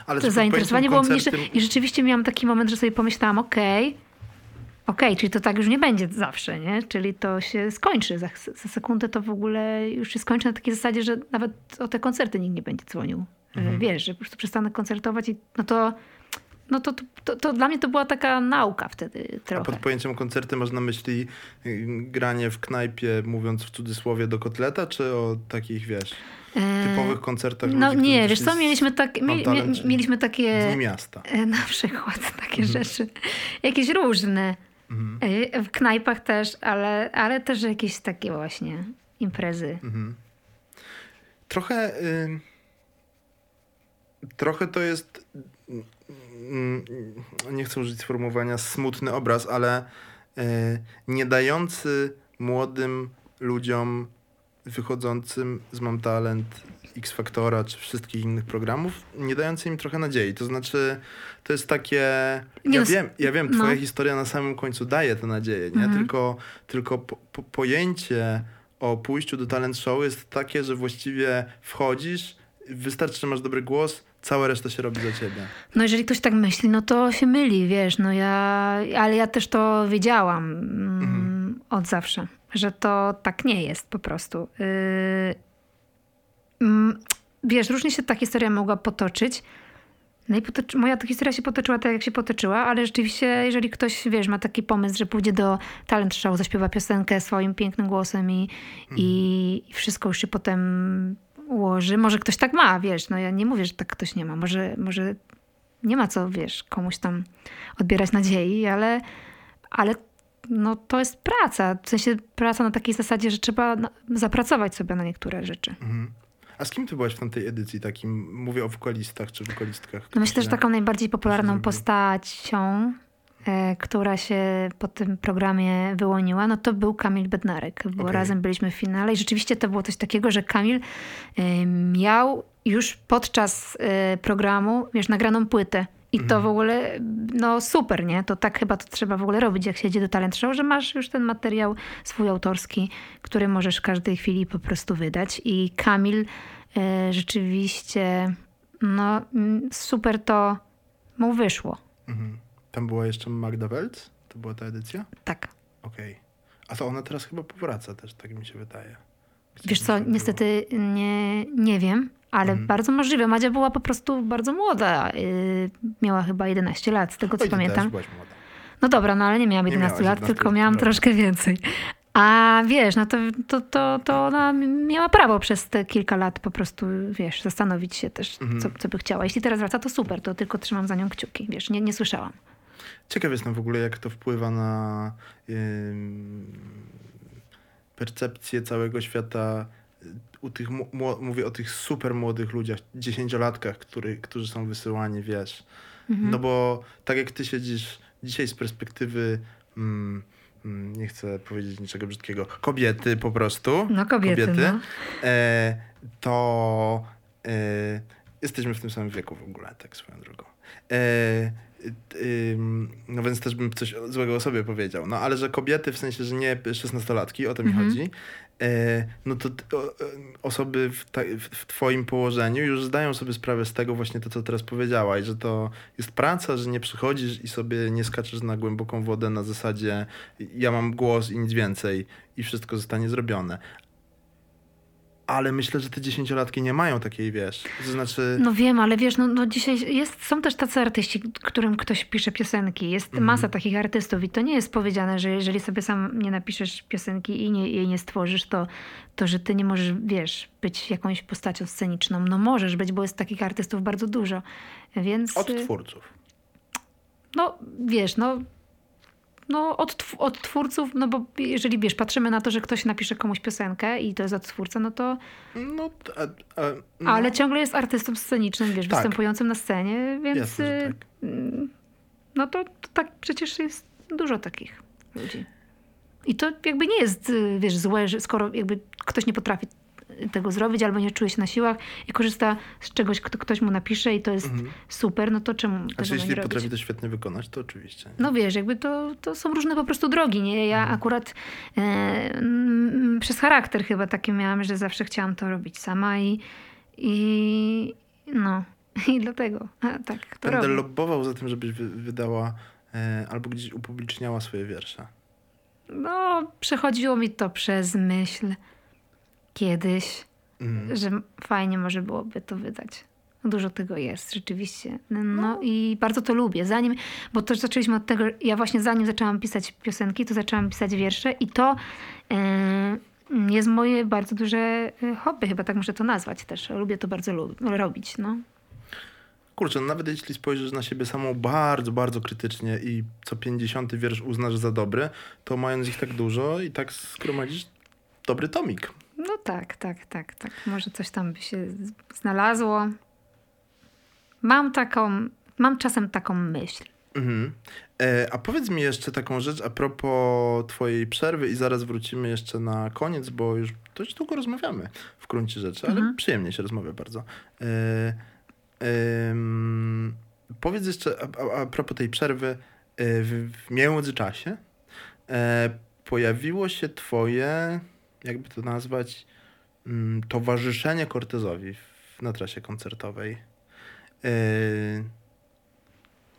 Ale To zainteresowanie było mniejsze. I rzeczywiście miałam taki moment, że sobie pomyślałam, okej, okej, czyli to tak już nie będzie zawsze, nie? Czyli to się skończy. Za, za sekundę to w ogóle już się skończy na takiej zasadzie, że nawet o te koncerty nikt nie będzie dzwonił. Mhm. Wiesz, że po prostu przestanę koncertować i no to, no to, to, to, dla mnie to była taka nauka wtedy A trochę. pod pojęciem koncerty masz na myśli y, granie w knajpie, mówiąc w cudzysłowie, do kotleta, czy o takich, wiesz, E, typowych koncertach No ludzi, nie, wiesz co, z- mieliśmy, tak, mie, czy- mieliśmy takie... Dni miasta. E, Na przykład takie Mhm. rzeczy. Jakieś różne. E, W knajpach też, ale, ale też jakieś takie właśnie imprezy. Mhm. Trochę. Y, trochę to jest. mm, nie chcę użyć sformułowania smutny obraz, ale y, nie dający młodym ludziom wychodzącym z Mam Talent, X Factora czy wszystkich innych programów, nie dający im trochę nadziei. To znaczy, to jest takie. Ja no, wiem, ja wiem, no. twoja historia na samym końcu daje tę nadzieję, nie? Mhm. Tylko, tylko po, po, pojęcie o pójściu do talent show jest takie, że właściwie wchodzisz, wystarczy, że masz dobry głos, cała reszta się robi za ciebie. No jeżeli ktoś tak myśli, no to się myli, wiesz, no ja, ale ja też to wiedziałam mm, od zawsze, że to tak nie jest po prostu. Yy, mm, wiesz, różnie się ta historia mogła potoczyć. No i potoczy, moja ta historia się potoczyła tak, jak się potoczyła, ale rzeczywiście, jeżeli ktoś, wiesz, ma taki pomysł, że pójdzie do talent show, zaśpiewa piosenkę swoim pięknym głosem i, i, i wszystko już się potem ułoży. Może ktoś tak ma, wiesz, no ja nie mówię, że tak ktoś nie ma. Może, może nie ma co, wiesz, komuś tam odbierać nadziei, ale, ale no to jest praca. W sensie praca na takiej zasadzie, że trzeba zapracować sobie na niektóre rzeczy. Mhm. A z kim ty byłaś w tamtej edycji takim? Mówię o wokalistach czy wokalistkach. No myślę, że taką najbardziej popularną zrobił? postacią, e, która się po tym programie wyłoniła, no to był Kamil Bednarek, bo Okej. razem byliśmy w finale i rzeczywiście to było coś takiego, że Kamil e, miał już podczas e, programu, wiesz, nagraną płytę. I to w ogóle, no super, nie? To tak chyba to trzeba w ogóle robić, jak się idzie do talent show, że masz już ten materiał swój autorski, który możesz w każdej chwili po prostu wydać. I Kamil e, rzeczywiście, no super to mu wyszło. Mhm. Tam była jeszcze Magda Welc? To była ta edycja? Tak. Okej. A to ona teraz chyba powraca też, tak mi się wydaje. Gdzieś Wiesz co, niestety nie, nie wiem, ale Mhm. bardzo możliwe. Madzia była po prostu bardzo młoda. Yy, miała chyba 11 lat, z tego co Oj, pamiętam. Też byłaś młoda. No dobra, no ale nie miałam Nie 11 miałaś lat, 11 tylko miałam troszkę więcej. A wiesz, no to, to, to, to ona miała prawo przez te kilka lat po prostu, wiesz, zastanowić się też, Mhm. co, co by chciała. Jeśli teraz wraca, to super, to tylko trzymam za nią kciuki. Wiesz, nie, nie słyszałam. Ciekaw jestem w ogóle, jak to wpływa na ym, percepcję całego świata u tych, mówię o tych super młodych ludziach, dziesięciolatkach, który, którzy są wysyłani, wiesz. Mhm. No bo tak jak ty siedzisz dzisiaj z perspektywy, mm, mm, nie chcę powiedzieć niczego brzydkiego, kobiety po prostu, No kobiety, no. e, to e, jesteśmy w tym samym wieku w ogóle, tak swoją drogą. E, no więc też bym coś złego o sobie powiedział. No ale że kobiety, w sensie, że nie 16-latki, o to mi Mhm. chodzi, no to e, osoby w, ta, w twoim położeniu już zdają sobie sprawę z tego właśnie to, co teraz powiedziałaś, że to jest praca, że nie przychodzisz i sobie nie skaczesz na głęboką wodę na zasadzie ja mam głos i nic więcej i wszystko zostanie zrobione. Ale myślę, że te dziesięciolatki nie mają takiej, wiesz, to znaczy... No wiem, ale wiesz, no, no dzisiaj jest, są też tacy artyści, którym ktoś pisze piosenki. Jest Mhm. masa takich artystów i to nie jest powiedziane, że jeżeli sobie sam nie napiszesz piosenki i nie, jej nie stworzysz, to, to że ty nie możesz, wiesz, być jakąś postacią sceniczną. No możesz być, bo jest takich artystów bardzo dużo. Więc, Od y, twórców. no wiesz, no, no od, tw- od twórców, no bo jeżeli, wiesz, patrzymy na to, że ktoś napisze komuś piosenkę i to jest od twórca, no to No, a, a, no ale ciągle jest artystą scenicznym, wiesz, Tak. występującym na scenie, więc jasne, że y, tak. no to, to tak przecież jest dużo takich ludzi. I to jakby nie jest, y, wiesz, złe, że skoro jakby ktoś nie potrafi tego zrobić albo nie czuje się na siłach i korzysta z czegoś, kto ktoś mu napisze i to jest super, no to czemu tego Znaczy, ma jeśli nie robić? potrafi to świetnie wykonać, to oczywiście. No wiesz, jakby to, to są różne po prostu drogi, nie? Ja akurat e, mm, przez charakter chyba taki miałam, że zawsze chciałam to robić sama i, i no, i dlatego a, tak to Będę robię. lobbował za tym, żebyś wy, wydała e, albo gdzieś upubliczniała swoje wiersze. No, przechodziło mi to przez myśl kiedyś, Mhm. że fajnie może byłoby to wydać. Dużo tego jest rzeczywiście. No, i bardzo to lubię. Zanim, bo to zaczęliśmy od tego, ja właśnie zanim zaczęłam pisać piosenki, to zaczęłam pisać wiersze i to e, jest moje bardzo duże e, hobby, chyba tak muszę to nazwać też. Lubię to bardzo lub- robić, no. Kurczę, no nawet jeśli spojrzysz na siebie samą bardzo, bardzo krytycznie i co 50 wiersz uznasz za dobry, to mając ich tak dużo i tak zgromadzisz dobry tomik. Tak, tak, tak, tak. Może coś tam by się znalazło. Mam taką, mam czasem taką myśl. Mhm. E, a powiedz mi jeszcze taką rzecz a propos twojej przerwy i zaraz wrócimy jeszcze na koniec, bo już dość długo rozmawiamy w gruncie rzeczy, ale Mhm. przyjemnie się rozmawia bardzo. E, em, powiedz jeszcze a, a, propos tej przerwy, e, w, w międzyczasie e, pojawiło się twoje, jakby to nazwać, towarzyszenie Cortezowi na trasie koncertowej. E,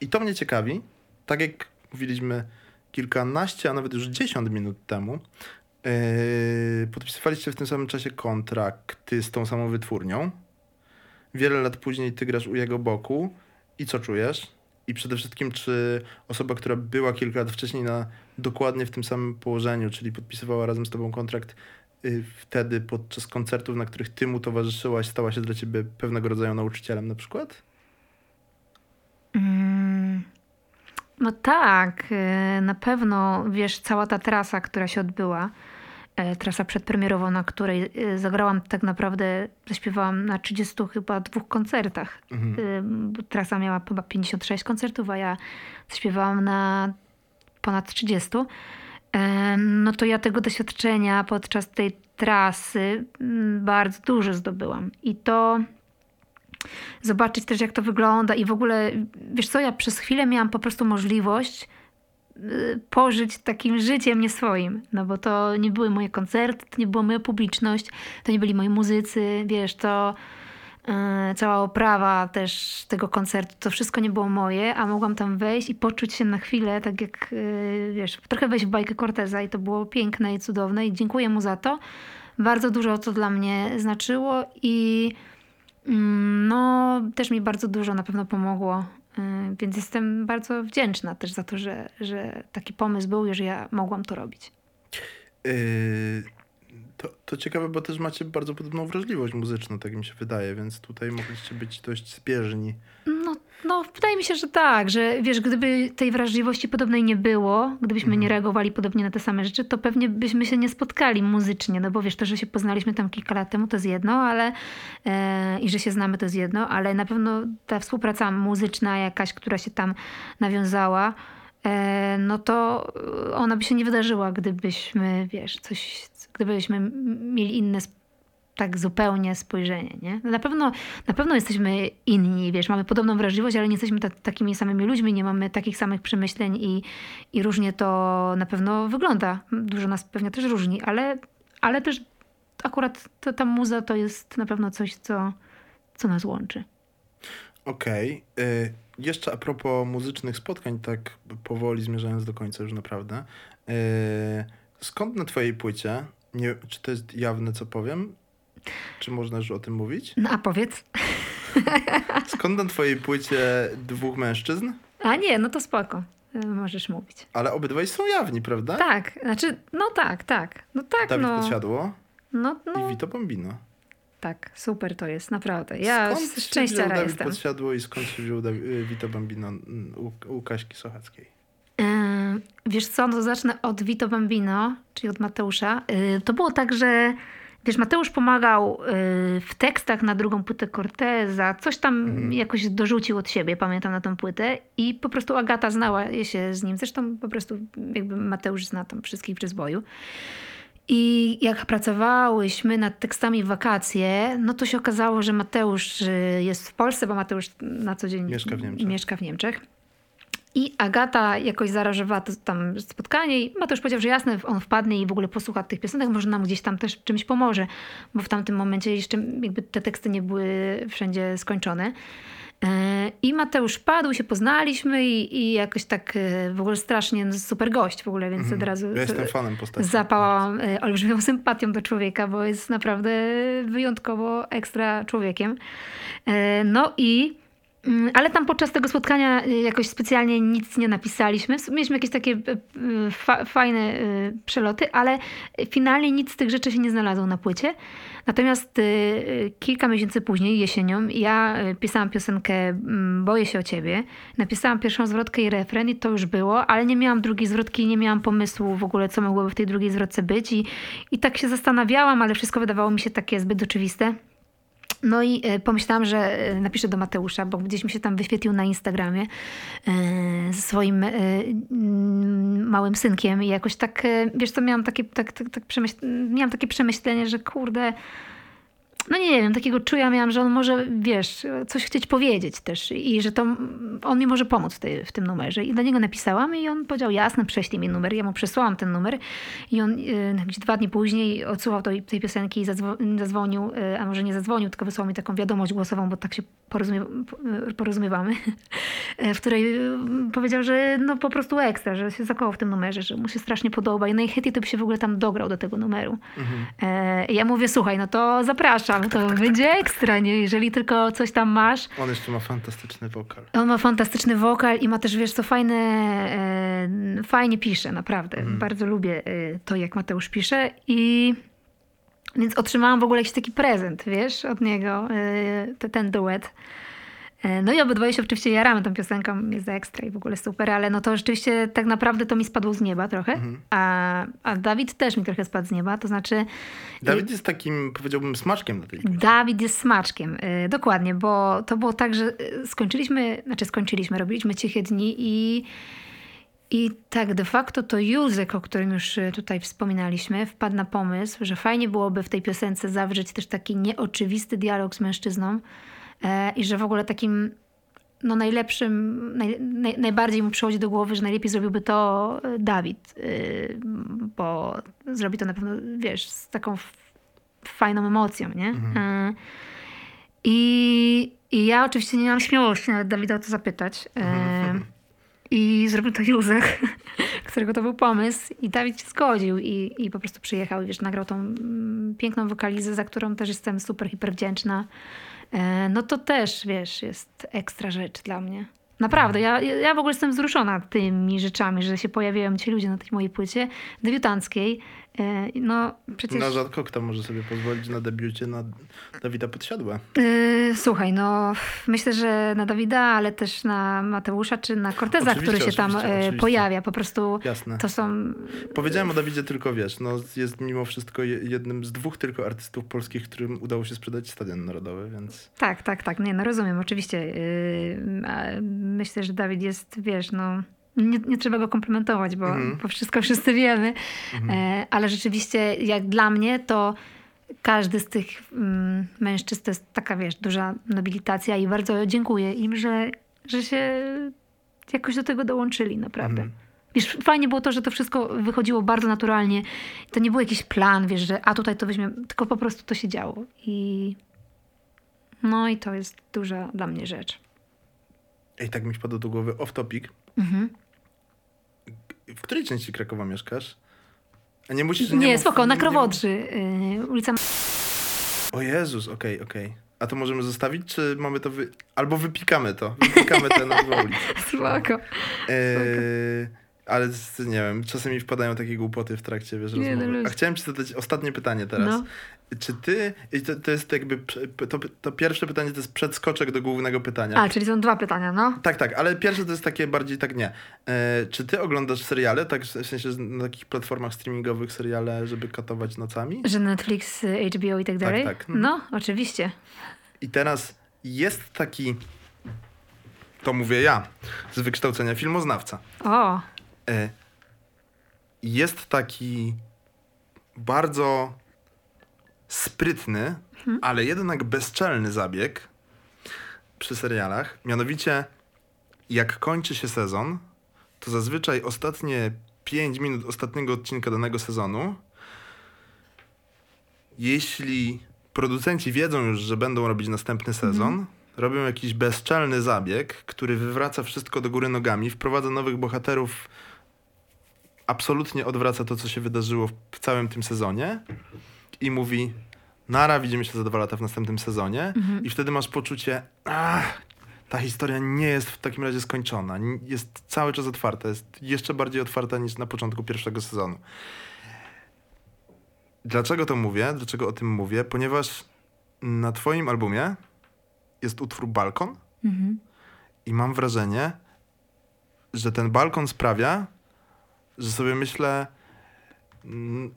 i to mnie ciekawi. Tak jak mówiliśmy kilkanaście, a nawet już 10 minut temu, yy, podpisywaliście w tym samym czasie kontrakty z tą samą wytwórnią. Wiele lat później ty grasz u jego boku. I co czujesz? I przede wszystkim, czy osoba, która była kilka lat wcześniej na dokładnie w tym samym położeniu, czyli podpisywała razem z tobą kontrakt, wtedy podczas koncertów, na których ty mu towarzyszyłaś, stała się dla ciebie pewnego rodzaju nauczycielem na przykład? Mm, No tak, e, na pewno, wiesz, cała ta trasa, która się odbyła, e, trasa przedpremierowa, na której zagrałam tak naprawdę, zaśpiewałam na 30 chyba dwóch koncertach. Mhm. Trasa miała chyba 56 koncertów, a ja zaśpiewałam na ponad 30. No to ja tego doświadczenia podczas tej trasy mm, bardzo dużo zdobyłam. I to zobaczyć też, jak to wygląda i w ogóle, wiesz co, ja przez chwilę miałam po prostu możliwość y, pożyć takim życiem nie swoim, no bo to nie były moje koncerty, to nie była moja publiczność, to nie byli moi muzycy, wiesz, to cała oprawa też tego koncertu, to wszystko nie było moje, a mogłam tam wejść i poczuć się na chwilę, tak jak, y, wiesz, trochę wejść w bajkę Corteza i to było piękne i cudowne i dziękuję mu za to. Bardzo dużo to dla mnie znaczyło i Mm, No, też mi bardzo dużo na pewno pomogło, y, więc jestem bardzo wdzięczna też za to, że, że taki pomysł był i że ja mogłam to robić. To, to ciekawe, bo też macie bardzo podobną wrażliwość muzyczną, tak mi się wydaje, więc tutaj mogliście być dość zbieżni. No, no, wydaje mi się, że tak, że wiesz, gdyby tej wrażliwości podobnej nie było, gdybyśmy nie reagowali podobnie na te same rzeczy, to pewnie byśmy się nie spotkali muzycznie, no bo wiesz, to, że się poznaliśmy tam kilka lat temu, to jest jedno, ale e, i że się znamy, to jest jedno, ale na pewno ta współpraca muzyczna jakaś, która się tam nawiązała, e, no to ona by się nie wydarzyła, gdybyśmy, wiesz, coś, gdybyśmy mieli inne tak zupełnie spojrzenie, nie? No Na pewno, na pewno jesteśmy inni, wiesz, mamy podobną wrażliwość, ale nie jesteśmy ta, takimi samymi ludźmi, nie mamy takich samych przemyśleń i, i różnie to na pewno wygląda. Dużo nas pewnie też różni, ale, ale też akurat ta, ta muza to jest na pewno coś, co, co nas łączy. Okej. y, Jeszcze a propos muzycznych spotkań, tak powoli zmierzając do końca już naprawdę. y, Skąd na twojej płycie, nie, czy to jest jawne co powiem, Czy można już o tym mówić? No a powiedz. Skąd na twojej płycie dwóch mężczyzn? A nie, no to spoko. Y, Możesz mówić. Ale obydwaj są jawni, prawda? Tak, znaczy, no tak, tak. No tak, Dawid no. Podsiadło No, no i Vito Bombino. tak, super to jest, naprawdę. Ja skąd z się szczęścia wziął Dawid jestem. Podsiadło i skąd się wziął Dawi- y, Vito Bambino u, u Kaśki Sochackiej? Wiesz co, no zacznę od Vito Bambino, czyli od Mateusza. Yy, To było tak, że wiesz, Mateusz pomagał yy, w tekstach na drugą płytę Corteza, coś tam jakoś dorzucił od siebie, pamiętam na tą płytę i po prostu Agata znała się z nim. Zresztą po prostu jakby Mateusz zna tam wszystkich przez boju. I jak pracowałyśmy nad tekstami w wakacje, no to się okazało, że Mateusz y, jest w Polsce, bo Mateusz na co dzień Mieszka w Niemczech. Mieszka w Niemczech. I Agata jakoś zarażowała to tam spotkanie i Mateusz powiedział, że jasne, on wpadnie i w ogóle posłucha tych piosenek, może nam gdzieś tam też czymś pomoże, bo w tamtym momencie jeszcze jakby te teksty nie były wszędzie skończone. E, I Mateusz padł, się poznaliśmy i, i jakoś tak e, w ogóle strasznie no, super gość w ogóle, więc od razu Mhm. Ja jestem fanem postaci. zapałam e, olbrzymią sympatią do człowieka, bo jest naprawdę wyjątkowo ekstra człowiekiem. No i ale tam podczas tego spotkania e, jakoś specjalnie nic nie napisaliśmy. Mieliśmy jakieś takie e, e, fa- fajne przeloty, ale finalnie nic z tych rzeczy się nie znalazło na płycie. Natomiast kilka miesięcy później, jesienią, ja pisałam piosenkę mm, Boję się o ciebie. Napisałam pierwszą zwrotkę i refren i to już było, ale nie miałam drugiej zwrotki, nie miałam pomysłu w ogóle, co mogłoby w tej drugiej zwrotce być. I, i tak się zastanawiałam, ale wszystko wydawało mi się takie zbyt oczywiste. No i e, pomyślałam, że e, napiszę do Mateusza, bo gdzieś mi się tam wyświetlił na Instagramie e, ze swoim małym synkiem i jakoś tak, wiesz co, miałam takie, tak, tak, tak przemyśl- miałam takie przemyślenie, że kurde, no nie wiem, takiego czuja miałam, że on może, wiesz, coś chcieć powiedzieć też i że to on mi może pomóc w, tej, w tym numerze. I do niego napisałam i on powiedział, jasne, prześlij mi numer. Ja mu przesłałam ten numer i on y, gdzieś dwa dni później odsłuchał tej, tej piosenki i zadzwo- zadzwonił, y, a może nie zadzwonił, tylko wysłał mi taką wiadomość głosową, bo tak się porozumie, y, porozumiewamy, y, w której y, powiedział, że no po prostu ekstra, że się zakochał w tym numerze, że mu się strasznie podoba i najchętniej to by się w ogóle tam dograł do tego numeru. E, i ja mówię, słuchaj, no to zapraszam, to będzie ekstra, nie? Jeżeli tylko coś tam masz. On jeszcze ma fantastyczny wokal. On ma fantastyczny wokal i ma też, wiesz co, fajne, e, fajnie pisze, naprawdę. Bardzo lubię e, to, jak Mateusz pisze i więc otrzymałam w ogóle jakiś taki prezent, wiesz, od niego, e, te, ten duet. E, No i obydwoje się oczywiście jaramy tą piosenką, jest ekstra i w ogóle super, ale no to rzeczywiście tak naprawdę to mi spadło z nieba trochę, a, a Dawid też mi trochę spadł z nieba, to znaczy Dawid jest takim, powiedziałbym, smaczkiem na tej płycie. Dawid jest smaczkiem, y, dokładnie, bo to było tak, że y, skończyliśmy, znaczy skończyliśmy, robiliśmy Ciche Dni i, i tak de facto to Józek, o którym już y, tutaj wspominaliśmy, wpadł na pomysł, że fajnie byłoby w tej piosence zawrzeć też taki nieoczywisty dialog z mężczyzną i że w ogóle takim no najlepszym, naj, naj, najbardziej mu przychodzi do głowy, że najlepiej zrobiłby to y, Dawid, y, bo zrobi to na pewno, wiesz, z taką fajną emocją, nie? Y, I, I ja oczywiście nie miałam śmiałości nawet Dawida o to zapytać. Y, I zrobił to Józek, którego to był pomysł. I Dawid się zgodził i, i po prostu przyjechał i wiesz, nagrał tą mm, piękną wokalizę, za którą też jestem super, hiper wdzięczna. E, No to też, wiesz, jest ekstra rzecz dla mnie. Naprawdę, ja, ja w ogóle jestem wzruszona tymi rzeczami, że się pojawiają ci ludzie na tej mojej płycie debiutanckiej. E, No przecież... No rzadko kto może sobie pozwolić na debiucie na Dawida Podsiadła. Yy, słuchaj, no myślę, że na Dawida, ale też na Mateusza czy na Corteza, Oczywiście, który się tam oczywiście, e, oczywiście. pojawia. Po prostu Jasne. to są. Powiedziałem o Dawidzie tylko, wiesz, no jest mimo wszystko je- jednym z dwóch tylko artystów polskich, którym udało się sprzedać Stadion Narodowy, więc Tak, tak, tak. Nie, no rozumiem, oczywiście. Yy, a myślę, że Dawid jest, wiesz, no. Nie, nie trzeba go komplementować, bo, Mhm. bo wszystko wszyscy wiemy. E, ale rzeczywiście, jak dla mnie, to każdy z tych mm, mężczyzn to jest taka, wiesz, duża nobilitacja i bardzo dziękuję im, że, że się jakoś do tego dołączyli, naprawdę. Mhm. Wiesz, fajnie było to, że to wszystko wychodziło bardzo naturalnie. To nie był jakiś plan, wiesz, że a tutaj to weźmiemy, tylko po prostu to się działo. I no i to jest duża dla mnie rzecz. Ej, tak mi wpadło do głowy off topic. Mhm. W której części Krakowa mieszkasz? A nie musisz... Nie, mów- spoko, na nie- Krowodrzy, yy, ulica... O Jezus, okej, okej. A to możemy zostawić, czy mamy to wy... Albo wypikamy to. Wypikamy te nazwy ulic. Spoko. Eee, ale nie wiem, czasem mi wpadają takie głupoty w trakcie wiesz, Nie, no rozmowy. A chciałem ci zadać ostatnie pytanie teraz. No. Czy ty, i to, to jest jakby, to, to pierwsze pytanie to jest przedskoczek do głównego pytania. A, czyli są dwa pytania, no. Tak, tak, ale pierwsze to jest takie bardziej tak nie. E, czy ty oglądasz seriale, tak w sensie na takich platformach streamingowych seriale, żeby katować nocami? Że Netflix, y, HBO i tak dalej? tak. Mhm. No, oczywiście. I teraz jest taki, to mówię ja, z wykształcenia filmoznawca. O, jest taki bardzo sprytny, ale jednak bezczelny zabieg przy serialach. Mianowicie, jak kończy się sezon, to zazwyczaj ostatnie 5 minut ostatniego odcinka danego sezonu, jeśli producenci wiedzą już, że będą robić następny sezon, robią jakiś bezczelny zabieg, który wywraca wszystko do góry nogami, wprowadza nowych bohaterów, absolutnie odwraca to, co się wydarzyło w- całym tym sezonie i mówi nara, widzimy się za dwa lata w następnym sezonie i wtedy masz poczucie ach, ta historia nie jest w takim razie skończona. Jest cały czas otwarta. Jest jeszcze bardziej otwarta niż na początku pierwszego sezonu. Dlaczego to mówię? Dlaczego o tym mówię? Ponieważ na twoim albumie jest utwór Balkon mhm. i mam wrażenie, że ten balkon sprawia, że sobie myślę,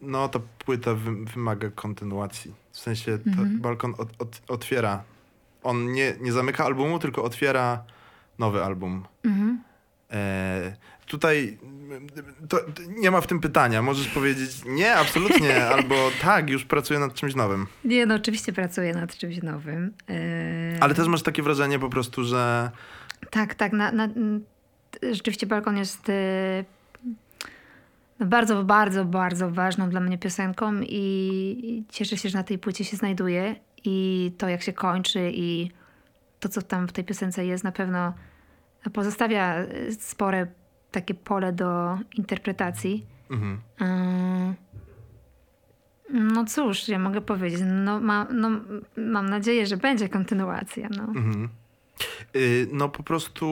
no ta płyta wy, wymaga kontynuacji. W sensie Mhm. balkon od, od, otwiera. On nie, nie zamyka albumu, tylko otwiera nowy album. Mhm. E, tutaj to, nie ma w tym pytania. Możesz powiedzieć nie, absolutnie, albo tak, już pracuję nad czymś nowym. Nie, no oczywiście pracuję nad czymś nowym. Yy, Ale też masz takie wrażenie po prostu, że Tak, tak. Na, na, rzeczywiście balkon jest y, bardzo, bardzo, bardzo ważną dla mnie piosenką i, cieszę się, że na tej płycie się znajduje i to jak się kończy i to, co tam w tej piosence jest, na pewno pozostawia y, spore takie pole do interpretacji. mhm. Ym, No cóż, ja mogę powiedzieć, no, ma, no, mam nadzieję, że będzie kontynuacja. No. Mhm. Y, No po prostu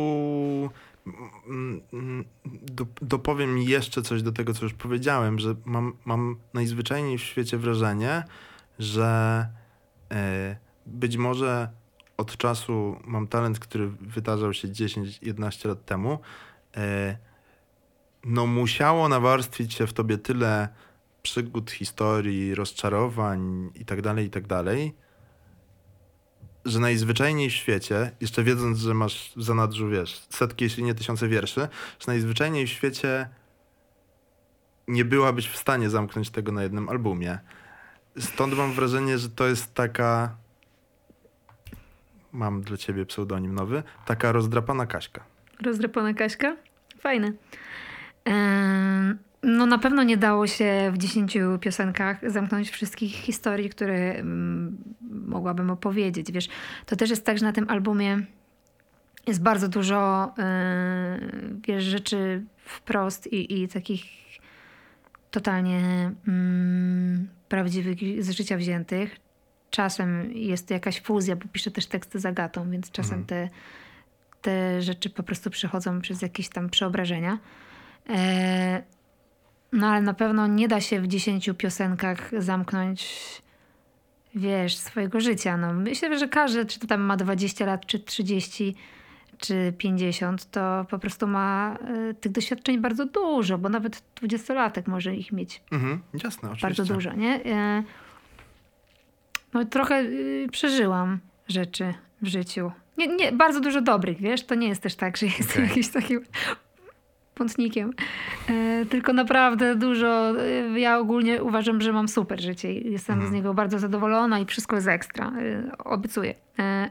dopowiem jeszcze coś do tego, co już powiedziałem, że mam, mam najzwyczajniej w świecie wrażenie, że e, być może od czasu mam talent, który wydarzał się 10-11 lat temu, e, no musiało nawarstwić się w tobie tyle przygód, historii, rozczarowań i tak dalej, i tak dalej, że najzwyczajniej w świecie, jeszcze wiedząc, że masz w zanadrzu, wiesz, setki, jeśli nie tysiące wierszy, że najzwyczajniej w świecie nie byłabyś w stanie zamknąć tego na jednym albumie. Stąd mam wrażenie, że to jest taka. Mam dla ciebie pseudonim nowy. Taka rozdrapana Kaśka. Rozdrapana Kaśka? Fajne. Em, No na pewno nie dało się w 10 piosenkach zamknąć wszystkich historii, które mm, mogłabym opowiedzieć. Wiesz, to też jest tak, że na tym albumie jest bardzo dużo e, wiesz, rzeczy wprost i, i takich totalnie mm, prawdziwych z życia wziętych. Czasem jest to jakaś fuzja, bo piszę też teksty z Agatą, więc czasem Mhm. te, te rzeczy po prostu przechodzą przez jakieś tam przeobrażenia. E, no ale na pewno nie da się w 10 piosenkach zamknąć, wiesz, swojego życia. No, myślę, że każdy, czy to tam ma 20 lat, czy 30, czy 50, to po prostu ma e, tych doświadczeń bardzo dużo, bo nawet 20-latek może ich mieć Mhm, jasne, oczywiście. bardzo dużo, nie? E, No trochę y, przeżyłam rzeczy w życiu. Nie, nie, bardzo dużo dobrych, wiesz? To nie jest też tak, że jestem Okej. jakimś takim pątnikiem. E, tylko naprawdę dużo. e, Ja ogólnie uważam, że mam super życie i jestem Mhm. z niego bardzo zadowolona i wszystko jest ekstra. e, Obiecuję.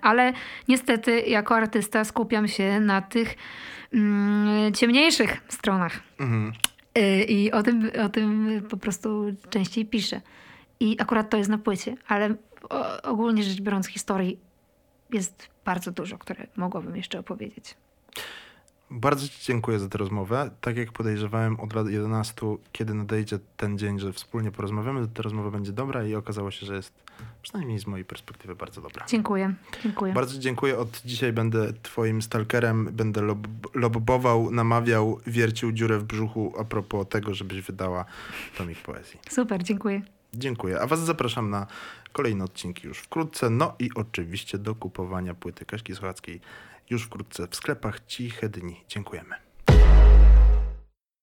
Ale niestety jako artysta skupiam się na tych mm, ciemniejszych stronach. Mhm. I o tym, o tym po prostu częściej piszę. I akurat to jest na płycie, ale ogólnie rzecz biorąc, historii jest bardzo dużo, które mogłabym jeszcze opowiedzieć. Bardzo Ci dziękuję za tę rozmowę. Tak jak podejrzewałem od lat 11, kiedy nadejdzie ten dzień, że wspólnie porozmawiamy, to ta rozmowa będzie dobra i okazało się, że jest przynajmniej z mojej perspektywy bardzo dobra. Dziękuję, dziękuję. Bardzo dziękuję. Od dzisiaj będę Twoim stalkerem, będę lob lobbował, namawiał, wiercił dziurę w brzuchu a propos tego, żebyś wydała tomik poezji. Super, dziękuję. Dziękuję. A Was zapraszam na kolejne odcinki już wkrótce. No i oczywiście do kupowania płyty Kaśki Słuchackiej już wkrótce w sklepach Ciche Dni. Dziękujemy.